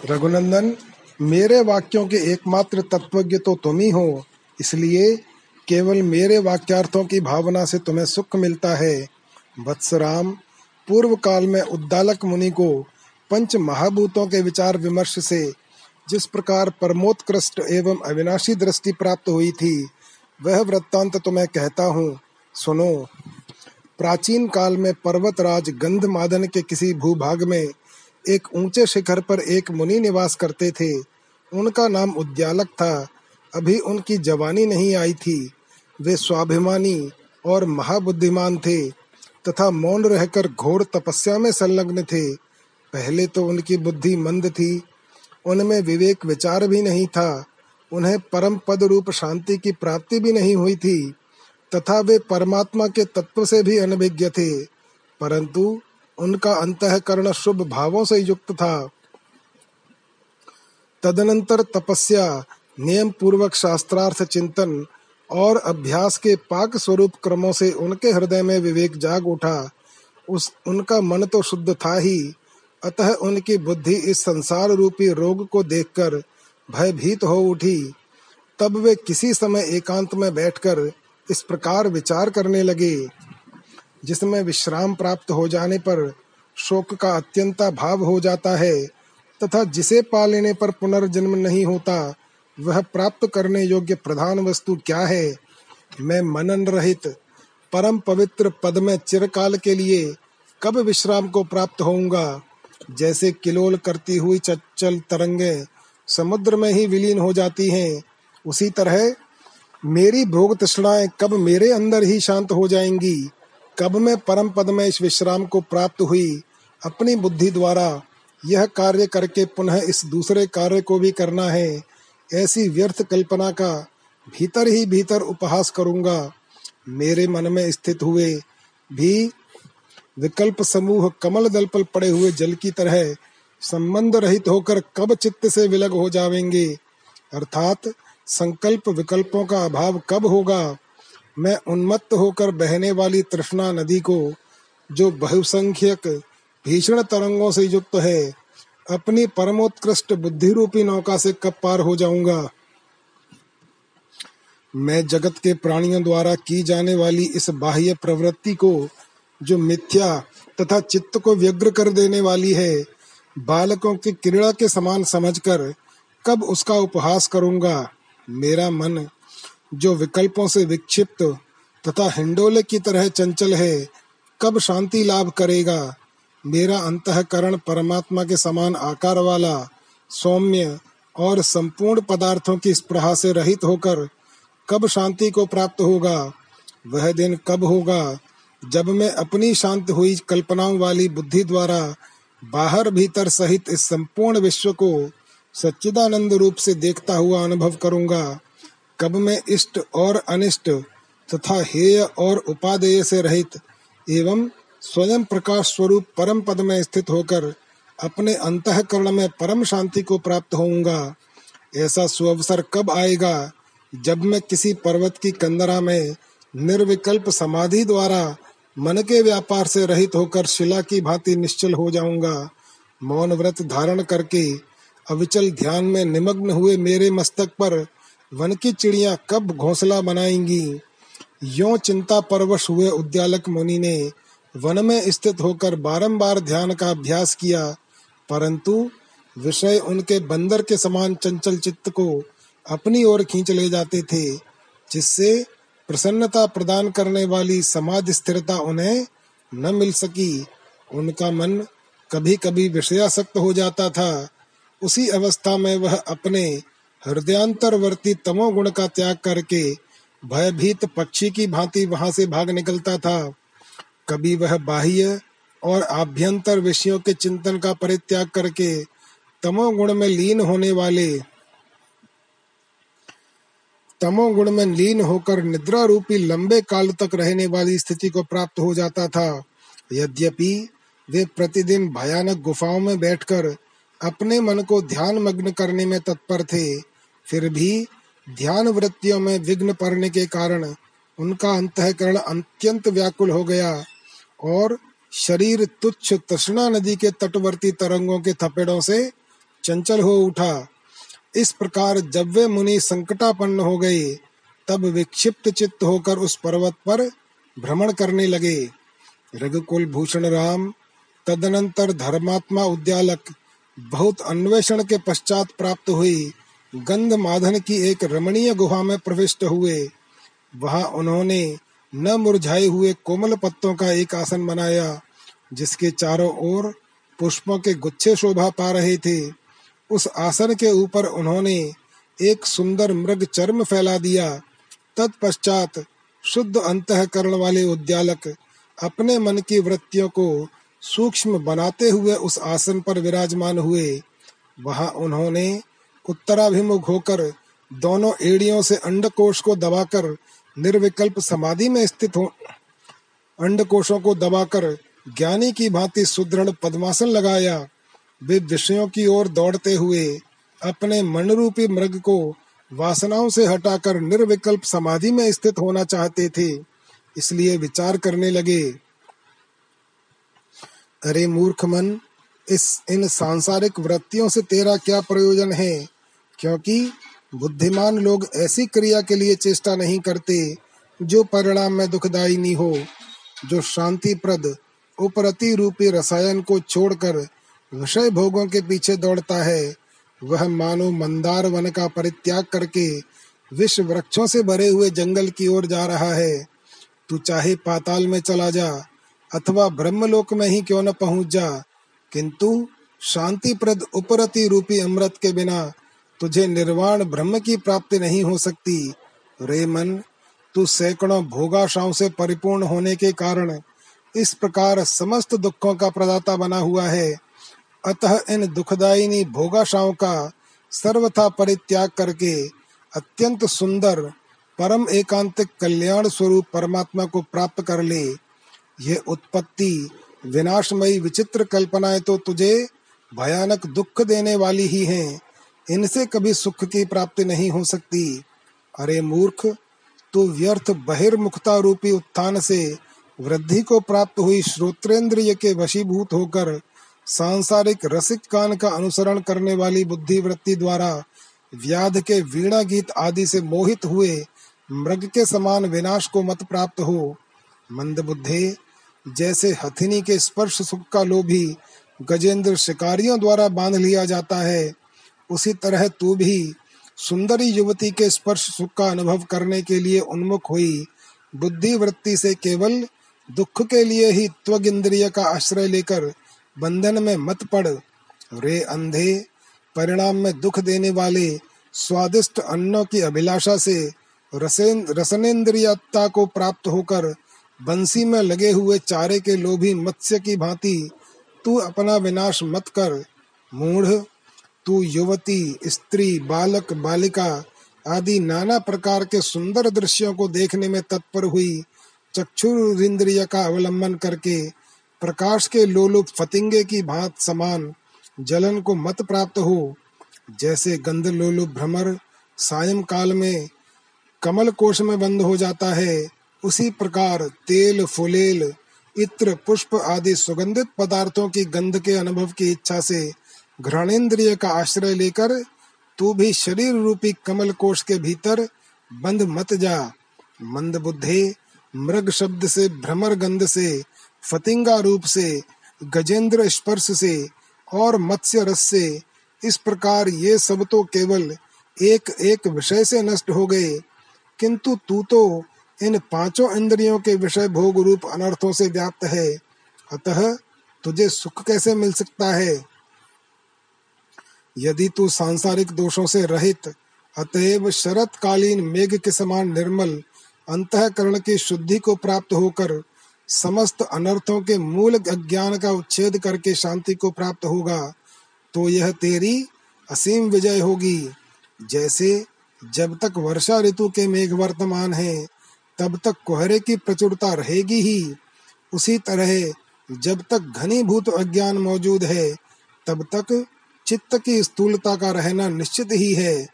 रघुनंदन, मेरे वाक्यों के एकमात्र तत्वज्ञ तो तुम ही हो। इसलिए केवल मेरे वाक्यार्थों की भावना से तुम्हें सुख मिलता है। वत्सराम, पूर्व काल में उद्दालक मुनि को पंच महाभूतों के विचार विमर्श से, जिस प्रकार परमोत्कृष्ट एवं अविनाशी दृष्टि प्राप्त हुई थी, वह वृत्तांत तो मैं कहता हूँ। सुनो, प्राचीन काल में पर्वतराज गंधमादन के किसी भूभाग में एक ऊँचे शिखर पर एक मुनि निवास करते थे। उनका नाम उद्यालक था। अभी उनकी जवानी नहीं आई थी। वे स्वाभिमानी और महाबुद्धिमान थे तथा मौन रहकर घोर तपस्या में संलग्न थे। पहले तो उनकी बुद्धि मंद थी। उनमें विवेक विचार भी नहीं था। उन्हें परम पद रूप शांति की प्राप्ति भी नहीं हुई थी। तथा वे परमात्मा के तत्व से भी अनभिज्ञ थे। परंतु उनका अंतकरण शुभ भावों से युक्त था। तदनंतर तपस्या नियम पूर्वक शास्त्रार्थ चिंतन और अभ्यास के पाक स्वरूप क्रमों से उनके हृदय में विवेक जाग उठा। उस, उनका मन तो शुद्ध था ही। अतः उनकी बुद्धि इस संसार रूपी रोग को देखकर भयभीत हो उठी। तब वे किसी समय एकांत में बैठकर इस प्रकार विचार करने लगे। जिसमें विश्राम प्राप्त हो जाने पर शोक का अत्यंत भाव हो जाता है, तथा जिसे पा लेने पर पुनर्जन्म नहीं होता, वह प्राप्त करने योग्य प्रधान वस्तु क्या है? मैं मनन रहित, परम पवित्र पद में चिरकाल के लिए कब विश्राम को प्राप्त होऊँगा? जैसे किलोल करती हुई चचल तरंगे समुद्र में ही विलीन हो जाती हैं, उसी तरह मेरी भोग तृष्णाएँ कब मेरे अंदर ही शांत हो जाएँगी? कब मैं परम पद में इस विश्राम को प्राप्त हुई, अपनी बुद्धि द्वारा यह कार्य करके पुनः इस दूसरे कार्य को भी करना है, ऐसी व्यर्थ कल्पना का भीतर ही भीतर उपहास करूँगा। मेरे मन में स्थित हुए भी विकल्प समूह कमल दल पर पड़े हुए जल की तरह संबंध रहित होकर कब चित्त से विलग हो जावेंगे? अर्थात संकल्प विकल्पों का अभाव कब होगा? मैं उन्मत्त होकर बहने वाली तृष्णा नदी को, जो बहुसंख्यक भीषण तरंगों से युक्त है, अपनी परमोत्कृष्ट बुद्धि रूपी नौका से कब पार हो जाऊँगा? मैं जगत के प्राणियों द्वारा की जाने वाली इस बाह्य प्रवृत्ति को, जो मिथ्या तथा चित्त को व्यग्र कर देने वाली है, बालकों की क्रीड़ा के समान समझकर कब उसका उपहास करूँगा? मेरा मन जो विकल्पों से विक्षिप्त तथा हिंडोले की तरह चंचल है, कब शांति लाभ करेगा? मेरा अंतकरण परमात्मा के समान आकार वाला, सौम्य और संपूर्ण पदार्थों की स्प्रहा से रहित होकर कब शांति को प्राप्त होगा? वह दिन कब होगा? जब मैं अपनी शांत हुई कल्पनाओं वाली बुद्धि द्वारा बाहर भीतर सहित इस संपूर्ण विश्व को सच्चिदानंद रूप से देखता हुआ अनुभव करूँगा। कब में इष्ट और अनिष्ट तथा हेय और उपादेय से रहित एवं स्वयं प्रकाश स्वरूप परम पद में स्थित होकर अपने अंतकरण में परम शांति को प्राप्त होऊँगा। ऐसा सुअवसर कब आएगा जब मैं किसी पर्वत की कंदरा में निर्विकल्प समाधि द्वारा मन के व्यापार से रहित होकर शिला की भांति निश्चल हो जाऊँगा। मौन व्रत धारण करके अविचल ध्यान में निमग्न हुए मेरे मस्तक पर वन की चिड़िया कब घोंसला बनाएँगी? यो चिंता परवश हुए उद्यालक मुनि ने वन में स्थित होकर बारंबार ध्यान का अभ्यास किया, परंतु विषय उनके बंदर के समान चंचल चित्त को अपनी ओर खींच ले जाते थे, जिससे प्रसन्नता प्रदान करने वाली समाज स्थिरता उन्हें न मिल सकी। उनका मन कभी कभी विषयासक्त हो जाता था। उसी अवस्था में वह अपने हृदयांतरवर्ती तमोगुण का त्याग करके भयभीत पक्षी की भांति वहाँ से भाग निकलता था। कभी वह बाह्य और आभ्यंतर विषयों के चिंतन का परित्याग करके तमोगुण में लीन होने वाले तमोगुण में लीन होकर निद्रा रूपी लंबे काल तक रहने वाली स्थिति को प्राप्त हो जाता था। यद्यपि वे प्रतिदिन भयानक गुफाओं में बैठकर अपने मन को ध्यान मग्न करने में तत्पर थे फिर भी ध्यान वृत्तियों में विघ्न पड़ने के कारण उनका अंतकरण अत्यंत व्याकुल हो गया और शरीर तुच्छ तृष्णा नदी के तटवर्ती तरंगों के थपेड़ों से चंचल हो उठा। इस प्रकार जब वे मुनि संकटापन्न हो गए, तब विक्षिप्त चित्त होकर उस पर्वत पर भ्रमण करने लगे। रघुकुल भूषण राम, तदनंतर धर्मात्मा उद्यालक बहुत अन्वेषण के पश्चात प्राप्त हुई। गंध माधन की एक रमणीय गुहा में प्रविष्ट हुए। वहाँ उन्होंने न मुरझाए हुए कोमल पत्तों का एक आसन बनाया, जिसके चारों ओर पुष्पों के गुच्छे शोभा पा रहे थे। उस आसन के ऊपर उन्होंने एक सुंदर मृग चर्म फैला दिया। तत्पश्चात शुद्ध अंतकरण वाले उद्यालक अपने मन की वृत्तियों को सूक्ष्म बनाते हुए उस आसन पर विराजमान हुए। वहाँ उन्होंने उत्तराभिमुख होकर दोनों एड़ियों से अंडकोश को दबाकर निर्विकल्प समाधि में स्थित हो अंडकोशों को दबाकर ज्ञानी की भांति सुदृढ़ पद्मासन लगाया। वे विषयों की ओर दौड़ते हुए अपने मन रूपी मृग को वासनाओं से हटाकर निर्विकल्प समाधि में स्थित होना चाहते थे, इसलिए विचार करने लगे, अरे मूर्ख मन, इस इन सांसारिक वृत्तियों से तेरा क्या प्रयोजन है? क्योंकि बुद्धिमान लोग ऐसी क्रिया के लिए चेष्टा नहीं करते जो परिणाम में दुखदायी नहीं हो, जो शांति प्रद उपरति रूपी रसायन को छोड़कर विषय भोगों के पीछे दौड़ता है, वह मानो मंदार वन का परित्याग करके विश्व वृक्षों से भरे हुए जंगल की ओर जा रहा है। तू चाहे पाताल में चला जा अथवा ब्रह्मलोक में ही क्यों न पहुँच जा, किंतु शांति प्रद उपरति रूपी अमृत के बिना तुझे निर्वाण ब्रह्म की प्राप्ति नहीं हो सकती। रे मन, तू सैकड़ों भोगाशाओं से परिपूर्ण होने के कारण इस प्रकार समस्त दुखों का प्रदाता बना हुआ है। अतः इन दुखदायिनी भोगाशाओं का सर्वथा परित्याग करके अत्यंत सुंदर, परम एकांतिक कल्याण स्वरूप परमात्मा को प्राप्त कर ले। ये उत्पत्ति विनाशमयी विचित्र कल्पनाएँ तो तुझे भयानक दुख देने वाली ही हैं। इनसे कभी सुख की प्राप्ति नहीं हो सकती। अरे मूर्ख, तू व्यर्थ बहिर्मुखता रूपी उत्थान से वृद्धि को प्राप्त हुई श्रोत्रेंद्रिय के वशीभूत होकर सांसारिक रसिक कान का अनुसरण करने वाली बुद्धि वृत्ति द्वारा व्याध के वीणा गीत आदि से मोहित हुए मृग के समान विनाश को मत प्राप्त हो। मंद बुद्धे, जैसे हथिनी के स्पर्श सुख का लोभी गजेंद्र शिकारियों द्वारा बाँध लिया जाता है उसी तरह तू भी सुंदरी युवती के स्पर्श सुख का अनुभव करने के लिए उन्मुख हुई। बुद्धि वृत्ति से केवल दुख के लिए ही त्वग इंद्रिय का आश्रय लेकर बंधन में मत पड़। रे अंधे, परिणाम में दुख देने वाले स्वादिष्ट अन्नों की अभिलाषा से रसनेन्द्रियता को प्राप्त होकर बंसी में लगे हुए चारे के लोभी मत्स्य की भांति तू अपना विनाश मत कर। मूढ़ तू युवती, स्त्री, बालक, बालिका आदि नाना प्रकार के सुंदर दृश्यों को देखने में तत्पर हुई चक्षुरिंद्रिय का अवलंबन करके प्रकाश के लोलुप फतिंगे की भांत समान जलन को मत प्राप्त हो। जैसे गंध लोलुप भ्रमर सायं काल में कमल कोश में बंद हो जाता है, उसी प्रकार तेल, फुलेल, इत्र, पुष्प आदि सुगंधित पदार्थों की गंध के अनुभव की इच्छा से घ्राणेन्द्रिय का आश्रय लेकर तू भी शरीर रूपी कमल कोश के भीतर बंद मत जा। मंद बुद्धे, मृग शब्द से, भ्रमर गंध से, फतिंगा रूप से, गजेंद्र स्पर्श से और मत्स्य रस से, इस प्रकार ये सब तो केवल एक एक विषय से नष्ट हो गए। किंतु तू तो इन पाँचों इंद्रियों के विषय भोग रूप अनर्थों से व्याप्त है। अतः तुझे सुख कैसे मिल सकता है? यदि तू सांसारिक दोषों से रहित, अतएव शरत कालीन मेघ के समान निर्मल, अंतकरण की शुद्धि को प्राप्त होकर, समस्त अनर्थों के मूल अज्ञान का उच्छेद करके शांति को प्राप्त होगा तो यह तेरी असीम विजय होगी। जैसे जब तक वर्षा ऋतु के मेघ वर्तमान हैं, तब तक कोहरे की प्रचुरता रहेगी ही। उसी तरह जब तक घनीभूत अज्ञान मौजूद है, तब तक चित्त की स्थूलता का रहना निश्चित ही है।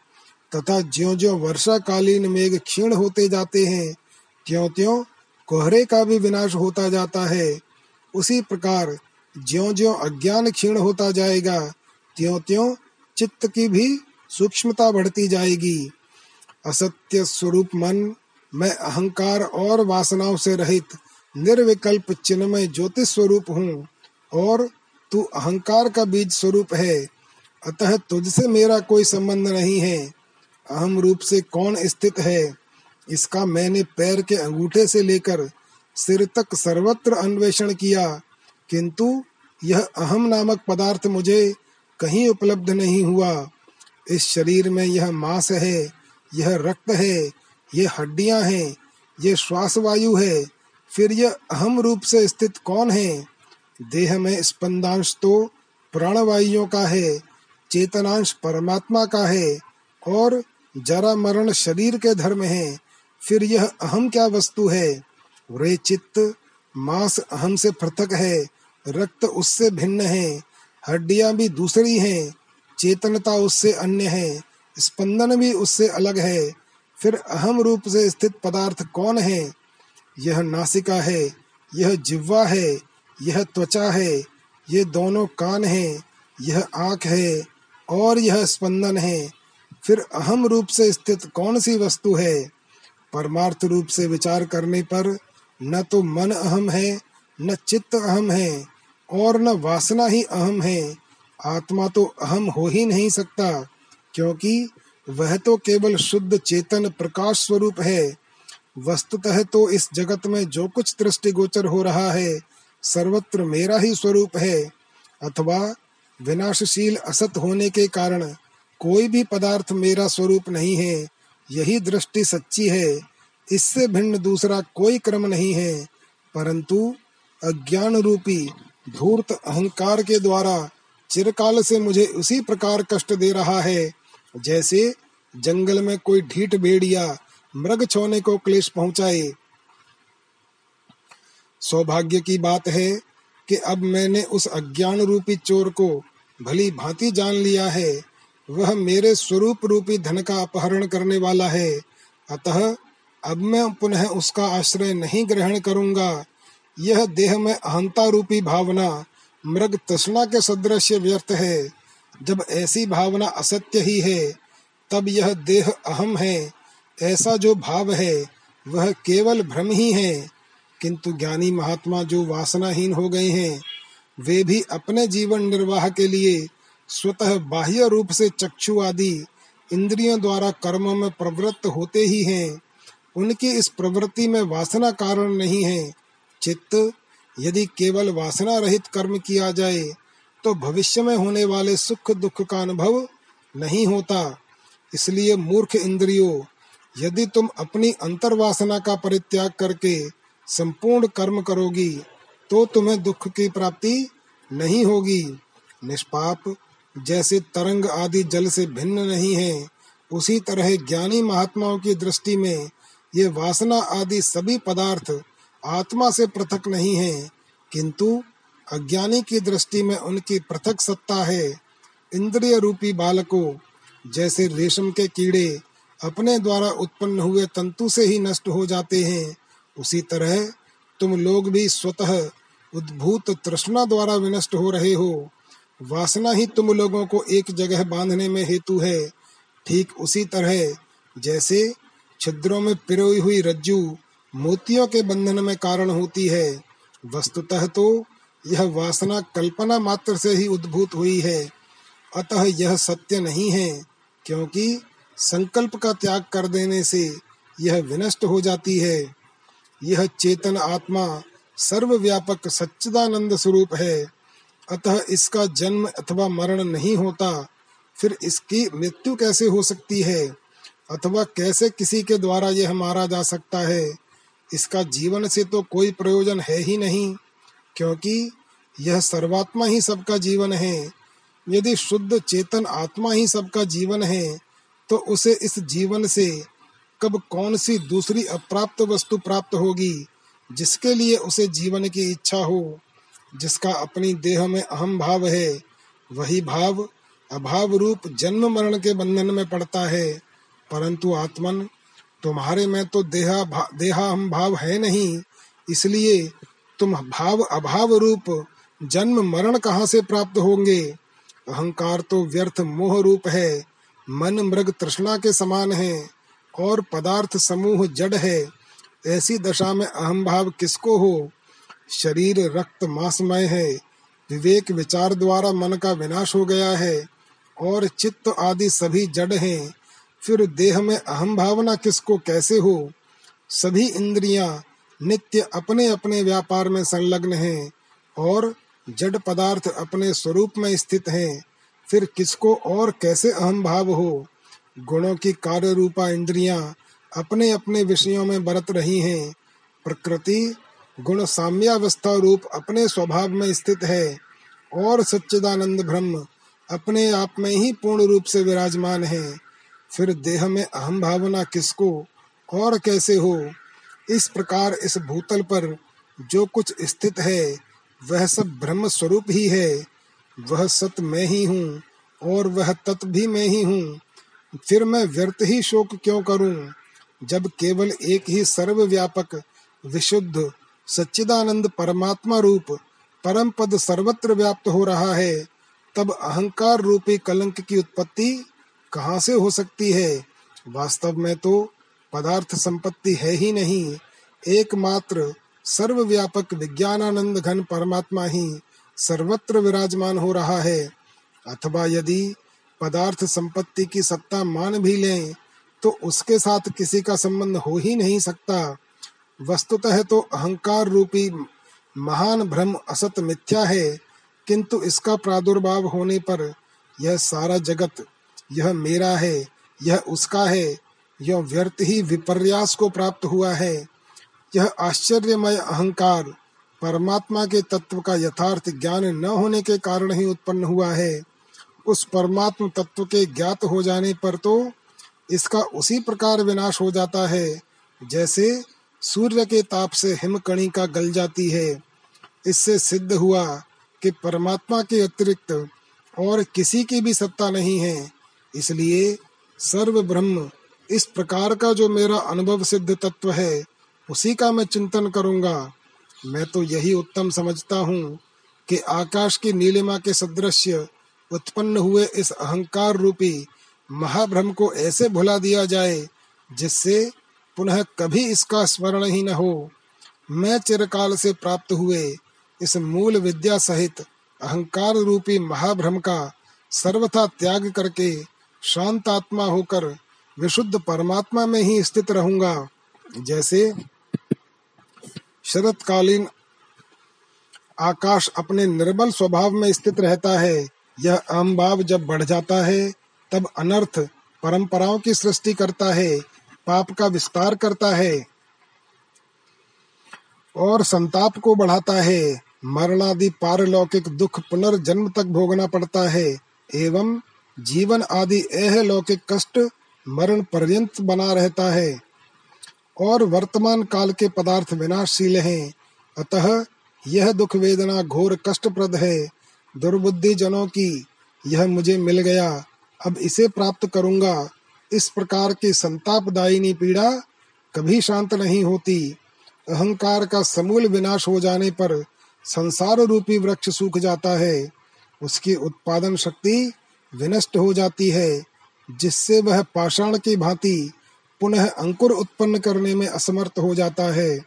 तथा ज्यो ज्यो वर्षा कालीन मेघ क्षीण होते जाते हैं त्यों त्यों कोहरे का भी विनाश होता जाता है। उसी प्रकार ज्यो ज्यो अज्ञान क्षीण होता जाएगा त्यों त्यों चित्त की भी सूक्ष्मता बढ़ती जाएगी। असत्य स्वरूप मन, मैं अहंकार और वासनाओं से रहित निर्विकल्प चिन्मय ज्योतिष स्वरूप हूँ, और तू अहंकार का बीज स्वरूप है। अतः तुझसे मेरा कोई संबंध नहीं है। अहम रूप से कौन स्थित है? इसका मैंने पैर के अंगूठे से लेकर सिर तक सर्वत्र अन्वेषण किया। किंतु यह अहम नामक पदार्थ मुझे कहीं उपलब्ध नहीं हुआ। इस शरीर में यह मांस है, यह रक्त है, ये हड्डियाँ हैं, ये श्वास वायु है। फिर यह अहम रूप से स्थित कौन है? देह में स्पंदांश तो प्राणवायुओं का है। चेतनांश परमात्मा का है और जरा मरण शरीर के धर्म है, फिर यह अहम क्या वस्तु है? वे चित्त, मांस अहम से पृथक है, रक्त उससे भिन्न है, हड्डियाँ भी दूसरी हैं, चेतनता उससे अन्य है, स्पंदन भी उससे अलग है, फिर अहम रूप से स्थित पदार्थ कौन है? यह नासिका है, यह जिह्वा है, यह त्वचा है, ये दोनों कान हैं, यह आँख है और यह स्पंदन है। फिर अहम रूप से स्थित कौन सी वस्तु है? परमार्थ रूप से विचार करने पर न तो मन अहम है, न चित्त अहम है, और न वासना ही अहम है। आत्मा तो अहम हो ही नहीं सकता, क्योंकि वह तो केवल शुद्ध चेतन प्रकाश स्वरूप है। वस्तुतः तो इस जगत में जो कुछ दृष्टि गोचर हो रहा है, सर्वत्र मेरा ही स्वरूप है, अथवा विनाशशील असत होने के कारण कोई भी पदार्थ मेरा स्वरूप नहीं है, यही दृष्टि सच्ची है। इससे भिन्न दूसरा कोई क्रम नहीं है। परंतु अज्ञान रूपी धूर्त अहंकार के द्वारा चिरकाल से मुझे उसी प्रकार कष्ट दे रहा है, जैसे जंगल में कोई ढीठ भेड़िया मृग छोने को क्लेश पहुँचाए। सौभाग्य की बात है कि अब मैंने उस अज्ञान रूपी चोर को भली भांति जान लिया है। वह मेरे स्वरूप रूपी धन का अपहरण करने वाला है। अतः अब मैं पुनः उसका आश्रय नहीं ग्रहण करूँगा। यह देह में अहंता रूपी भावना, मृग तृष्णा के सदृश व्यर्थ है। जब ऐसी भावना असत्य ही है, तब यह देह अहम है। ऐसा जो भाव है, वह केवल भ्रम ही है। किंतु ज्ञानी महात्मा जो वासनाहीन हो गए हैं, वे भी अपने जीवन निर्वाह के लिए स्वतः बाह्य रूप से चक्षु आदि इंद्रियों द्वारा कर्म में प्रवृत्त होते ही हैं। उनकी इस प्रवृत्ति में वासना कारण नहीं है। चित्त, यदि केवल वासना रहित कर्म किया जाए तो भविष्य में होने वाले सुख दुख का अनुभव नहीं होता। इसलिए मूर्ख इंद्रियों, यदि तुम अपनी अंतर्वासना का परित्याग करके संपूर्ण कर्म करोगी तो तुम्हें दुख की प्राप्ति नहीं होगी। निष्पाप, जैसे तरंग आदि जल से भिन्न नहीं है, उसी तरह ज्ञानी महात्माओं की दृष्टि में ये वासना आदि सभी पदार्थ आत्मा से पृथक नहीं है, किंतु अज्ञानी की दृष्टि में उनकी पृथक सत्ता है। इंद्रिय रूपी बाल को जैसे रेशम के कीड़े अपने द्वारा उत्पन्न हुए तंतु से ही नष्ट हो जाते हैं उसी तरह तुम लोग भी स्वतः उद्भूत तृष्णा द्वारा विनष्ट हो रहे हो। वासना ही तुम लोगों को एक जगह बांधने में हेतु है। ठीक उसी तरह जैसे छिद्रों में पिरोई हुई रज्जू मोतियों के बंधन में कारण होती है, वस्तुतः तो यह वासना कल्पना मात्र से ही उद्भूत हुई है। अतः यह सत्य नहीं है, क्योंकि संकल्प का त्याग कर देने से यह विनष्ट हो जाती है। यह चेतन आत्मा सर्वव्यापक सच्चिदानंद स्वरूप है। अतः इसका जन्म अथवा मरण नहीं होता, फिर इसकी मृत्यु कैसे हो सकती है? अथवा कैसे किसी के द्वारा यह मारा जा सकता है? इसका जीवन से तो कोई प्रयोजन है ही नहीं, क्योंकि यह सर्वात्मा ही सबका जीवन है। यदि शुद्ध चेतन आत्मा ही सबका जीवन है तो उसे इस जीवन से कब कौन सी दूसरी अप्राप्त वस्तु प्राप्त होगी जिसके लिए उसे जीवन की इच्छा हो जिसका अपनी देह में अहम भाव है वही भाव अभाव रूप जन्म मरण के बंधन में पड़ता है। परंतु आत्मन तुम्हारे में तो देहा भा, देहा हम भाव है नहीं इसलिए तुम भाव अभाव रूप जन्म मरण कहाँ से प्राप्त होंगे? अहंकार तो व्यर्थ मोह रूप है मन मृग तृष्णा के समान है। और पदार्थ समूह जड़ है, ऐसी दशा में अहम भाव किसको हो? शरीर रक्त मासमय है, विवेक विचार द्वारा मन का विनाश हो गया है, और चित्त आदि सभी जड़ हैं, फिर देह में अहम भावना किसको कैसे हो? सभी इंद्रियाँ नित्य अपने अपने व्यापार में संलग्न हैं, और जड़ पदार्थ अपने स्वरूप में स्थित हैं, फिर किसको और कैसे अहम भाव हो? गुणों की कार्य रूपा इंद्रियाँ अपने अपने विषयों में बरत रही हैं। प्रकृति गुण साम्यावस्था रूप अपने स्वभाव में स्थित है और सच्चिदानंद ब्रह्म अपने आप में ही पूर्ण रूप से विराजमान है। फिर देह में अहम भावना किसको और कैसे हो? इस प्रकार इस भूतल पर जो कुछ स्थित है, वह सब ब्रह्म स्वरूप ही है। वह सत मैं ही हूँ और वह तत् भी मैं ही हूँ। फिर मैं व्यर्थ ही शोक क्यों करूँ? जब केवल एक ही सर्वव्यापक, विशुद्ध, सच्चिदानंद परमात्मा रूप, परम पद सर्वत्र व्याप्त हो रहा है, तब अहंकार रूपी कलंक की उत्पत्ति कहाँ से हो सकती है? वास्तव में तो पदार्थ संपत्ति है ही नहीं, एकमात्र सर्वव्यापक विज्ञानानंद घन परमात्मा ही सर्वत्र विराजमान हो रहा है। अथवा यदि पदार्थ संपत्ति की सत्ता मान भी लें तो उसके साथ किसी का संबंध हो ही नहीं सकता। वस्तुतः तो अहंकार रूपी महान भ्रम असत मिथ्या है, किंतु इसका प्रादुर्भाव होने पर यह सारा जगत, यह मेरा है, यह उसका है, यह व्यर्थ ही विपर्यास को प्राप्त हुआ है। यह आश्चर्यमय अहंकार परमात्मा के तत्व का यथार्थ ज्ञान न होने के कारण ही उत्पन्न हुआ है। उस परमात्म तत्व के ज्ञात हो जाने पर तो इसका उसी प्रकार विनाश हो जाता है, जैसे सूर्य के ताप से हिमकणी का गल जाती है। इससे सिद्ध हुआ कि परमात्मा के अतिरिक्त और किसी की भी सत्ता नहीं है। इसलिए सर्व ब्रह्म इस प्रकार का जो मेरा अनुभव सिद्ध तत्व है, उसी का मैं चिंतन करूँगा। मैं तो यही उत्तम समझता हूँ कि आकाश की नीलिमा के सदृश्य उत्पन्न हुए इस अहंकार रूपी महाभ्रम को ऐसे भुला दिया जाए, जिससे पुनः कभी इसका स्मरण ही न हो। मैं चिरकाल से प्राप्त हुए इस मूल विद्या सहित अहंकार रूपी महाभ्रम का सर्वथा त्याग करके शांत आत्मा होकर विशुद्ध परमात्मा में ही स्थित रहूँगा। जैसे शरतकालीन आकाश अपने निर्बल स्वभाव में स्थित रहता है यह अहम भाव जब बढ़ जाता है, तब अनर्थ परंपराओं की सृष्टि करता है, पाप का विस्तार करता है और संताप को बढ़ाता है। मरणादि पारलौकिक दुख पुनर्जन्म तक भोगना पड़ता है। एवं जीवन आदि एह लौकिक कष्ट मरण पर्यंत बना रहता है और वर्तमान काल के पदार्थ विनाशशील हैं। अतः यह दुख वेदना घोर कष्टप्रद है। दुर्बुद्धि जनों की यह मुझे मिल गया। अब इसे प्राप्त करूँगा। इस प्रकार की संतापदायिनी पीड़ा कभी शांत नहीं होती। अहंकार का समूल विनाश हो जाने पर संसार रूपी वृक्ष सूख जाता है। उसकी उत्पादन शक्ति विनष्ट हो जाती है, जिससे वह पाषाण की भांति पुनः अंकुर उत्पन्न करने में असमर्थ हो जाता है।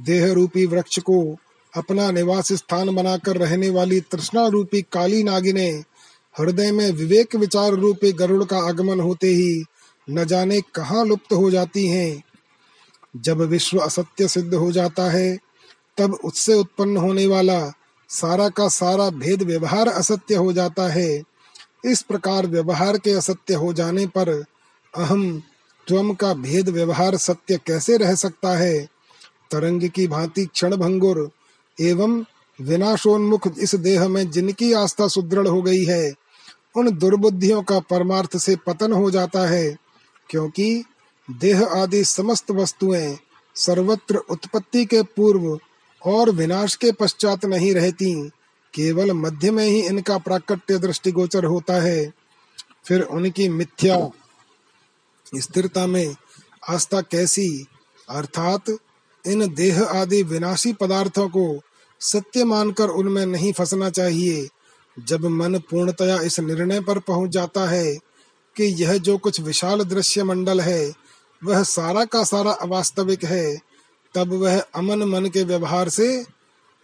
देह रूपी वृक्ष को अपना निवास स्थान बनाकर रहने वाली तृष्णा रूपी काली नागिने हृदय में विवेक विचार रूपी गरुड़ का आगमन होते ही न जाने कहाँ लुप्त हो जाती हैं। जब विश्व असत्य सिद्ध हो जाता है, तब उससे उत्पन्न होने वाला सारा का सारा भेद व्यवहार असत्य हो जाता है। इस प्रकार व्यवहार के असत्य हो जाने पर अहम त्वम का भेद व्यवहार सत्य कैसे रह सकता है? तरंग की भांति क्षण भंगुर एवं विनाशोन्मुख इस देह में जिनकी आस्था सुदृढ़ हो गई है, उन दुर्बुद्धियों का परमार्थ से पतन हो जाता है, क्योंकि देह आदि समस्त वस्तुएँ सर्वत्र उत्पत्ति के पूर्व और विनाश के पश्चात नहीं रहती, केवल मध्य में ही इनका प्राकट्य दृष्टिगोचर होता है। फिर उनकी मिथ्या स्थिरता में आस्था कैसी, अर्थात इन देह आदि विनाशी पदार्थों को सत्य मानकर उनमें नहीं फंसना चाहिए। जब मन पूर्णतया इस निर्णय पर पहुँच जाता है कि यह जो कुछ विशाल दृश्य मंडल है, वह सारा का सारा अवास्तविक है, तब वह अमन मन के व्यवहार से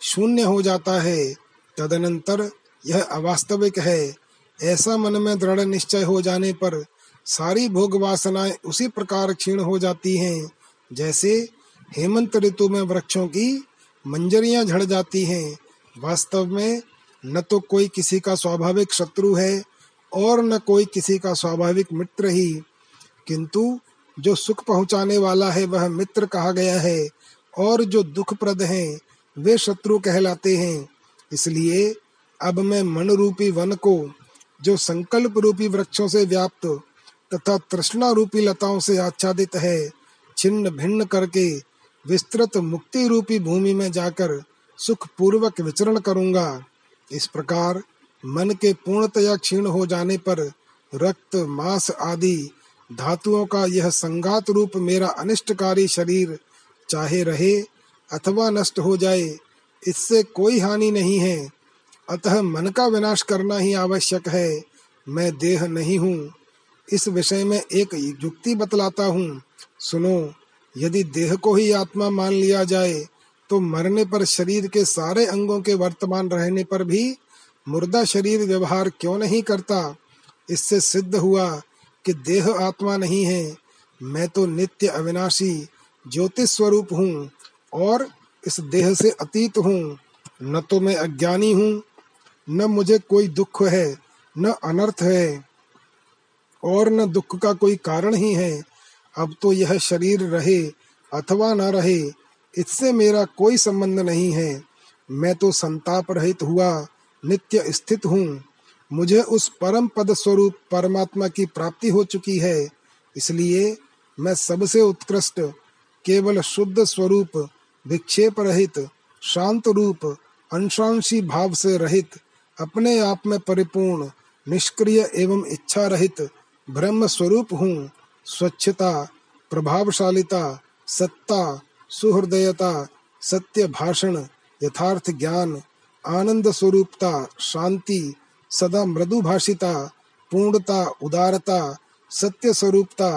शून्य हो जाता है। तदनंतर यह अवास्तविक है। ऐसा मन में दृढ़ निश्चय हो जाने पर सारी भोग वासनाएँ उसी प्रकार क्षीण हो जाती हैं, जैसे हेमंत ऋतु में वृक्षों की मंजरियाँ झड़ जाती हैं। वास्तव में न तो कोई किसी का स्वाभाविक शत्रु है और न कोई किसी का स्वाभाविक मित्र ही। किंतु जो सुख पहुँचाने वाला है, वह मित्र कहा गया है और जो दुखप्रद हैं, वे शत्रु कहलाते हैं। इसलिए अब मैं मन रूपी वन को, जो संकल्प रूपी वृक्षों से व्याप्त तथा तृष्णा रूपी लताओं से आच्छादित है, छिन्न भिन्न करके विस्तृत मुक्ति रूपी भूमि में जाकर सुख पूर्वक विचरण करूँगा। इस प्रकार मन के पूर्णतया क्षीण हो जाने पर रक्त, मांस आदि धातुओं का यह संगात रूप मेरा अनिष्टकारी शरीर चाहे रहे अथवा नष्ट हो जाए, इससे कोई हानि नहीं है। अतः मन का विनाश करना ही आवश्यक है। मैं देह नहीं हूँ। इस विषय में एक युक्ति बतलाता हूँ। सुनो यदि देह को ही आत्मा मान लिया जाए तो मरने पर शरीर के सारे अंगों के वर्तमान रहने पर भी मुर्दा शरीर व्यवहार क्यों नहीं करता? इससे सिद्ध हुआ कि देह आत्मा नहीं है। मैं तो नित्य अविनाशी, ज्योतिष स्वरूप हूँ और इस देह से अतीत हूँ। न तो मैं अज्ञानी हूँ, न मुझे कोई दुख है, न अनर्थ है और न दुख का कोई कारण ही है। अब तो यह शरीर रहे अथवा न रहे, इससे मेरा कोई संबंध नहीं है। मैं तो संताप रहित हुआ, नित्य स्थित हूँ। मुझे उस परम पद स्वरूप परमात्मा की प्राप्ति हो चुकी है। इसलिए मैं सबसे उत्कृष्ट, केवल शुद्ध स्वरूप, विक्षेप रहित, शांत रूप, अंशांशी भाव से रहित, अपने आप में परिपूर्ण, निष्क्रिय एवं इच्छा रहित ब्रह्म स्वरूप हूँ। स्वच्छता, प्रभावशालिता, सत्ता, सुहृदयता, सत्य भाषण, यथार्थ ज्ञान, आनंद स्वरूपता, शांति, सदा मृदु भाषिता पूर्णता, उदारता, सत्य स्वरूपता,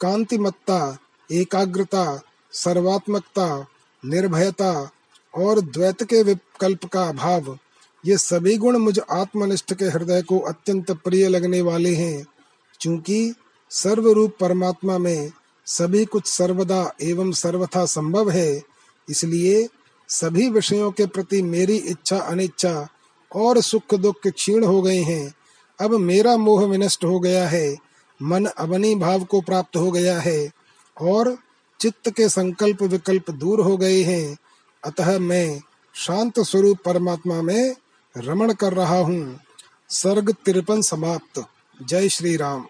कांतिमत्ता, एकाग्रता, सर्वात्मकता, निर्भयता और द्वैत के विकल्प का अभाव। ये सभी गुण मुझ आत्मनिष्ठ के हृदय को अत्यंत प्रिय लगने वाले हैं, क्योंकि सर्वरूप परमात्मा में सभी कुछ सर्वदा एवं सर्वथा संभव है, इसलिए सभी विषयों के प्रति मेरी इच्छा अनिच्छा और सुख दुख क्षीण हो गए हैं। अब मेरा मोह विनष्ट हो गया है, मन अवनी भाव को प्राप्त हो गया है और चित्त के संकल्प विकल्प दूर हो गए हैं। अतः मैं शांत स्वरूप परमात्मा में रमण कर रहा हूँ। सर्ग तिरपन समाप्त। जय श्री राम।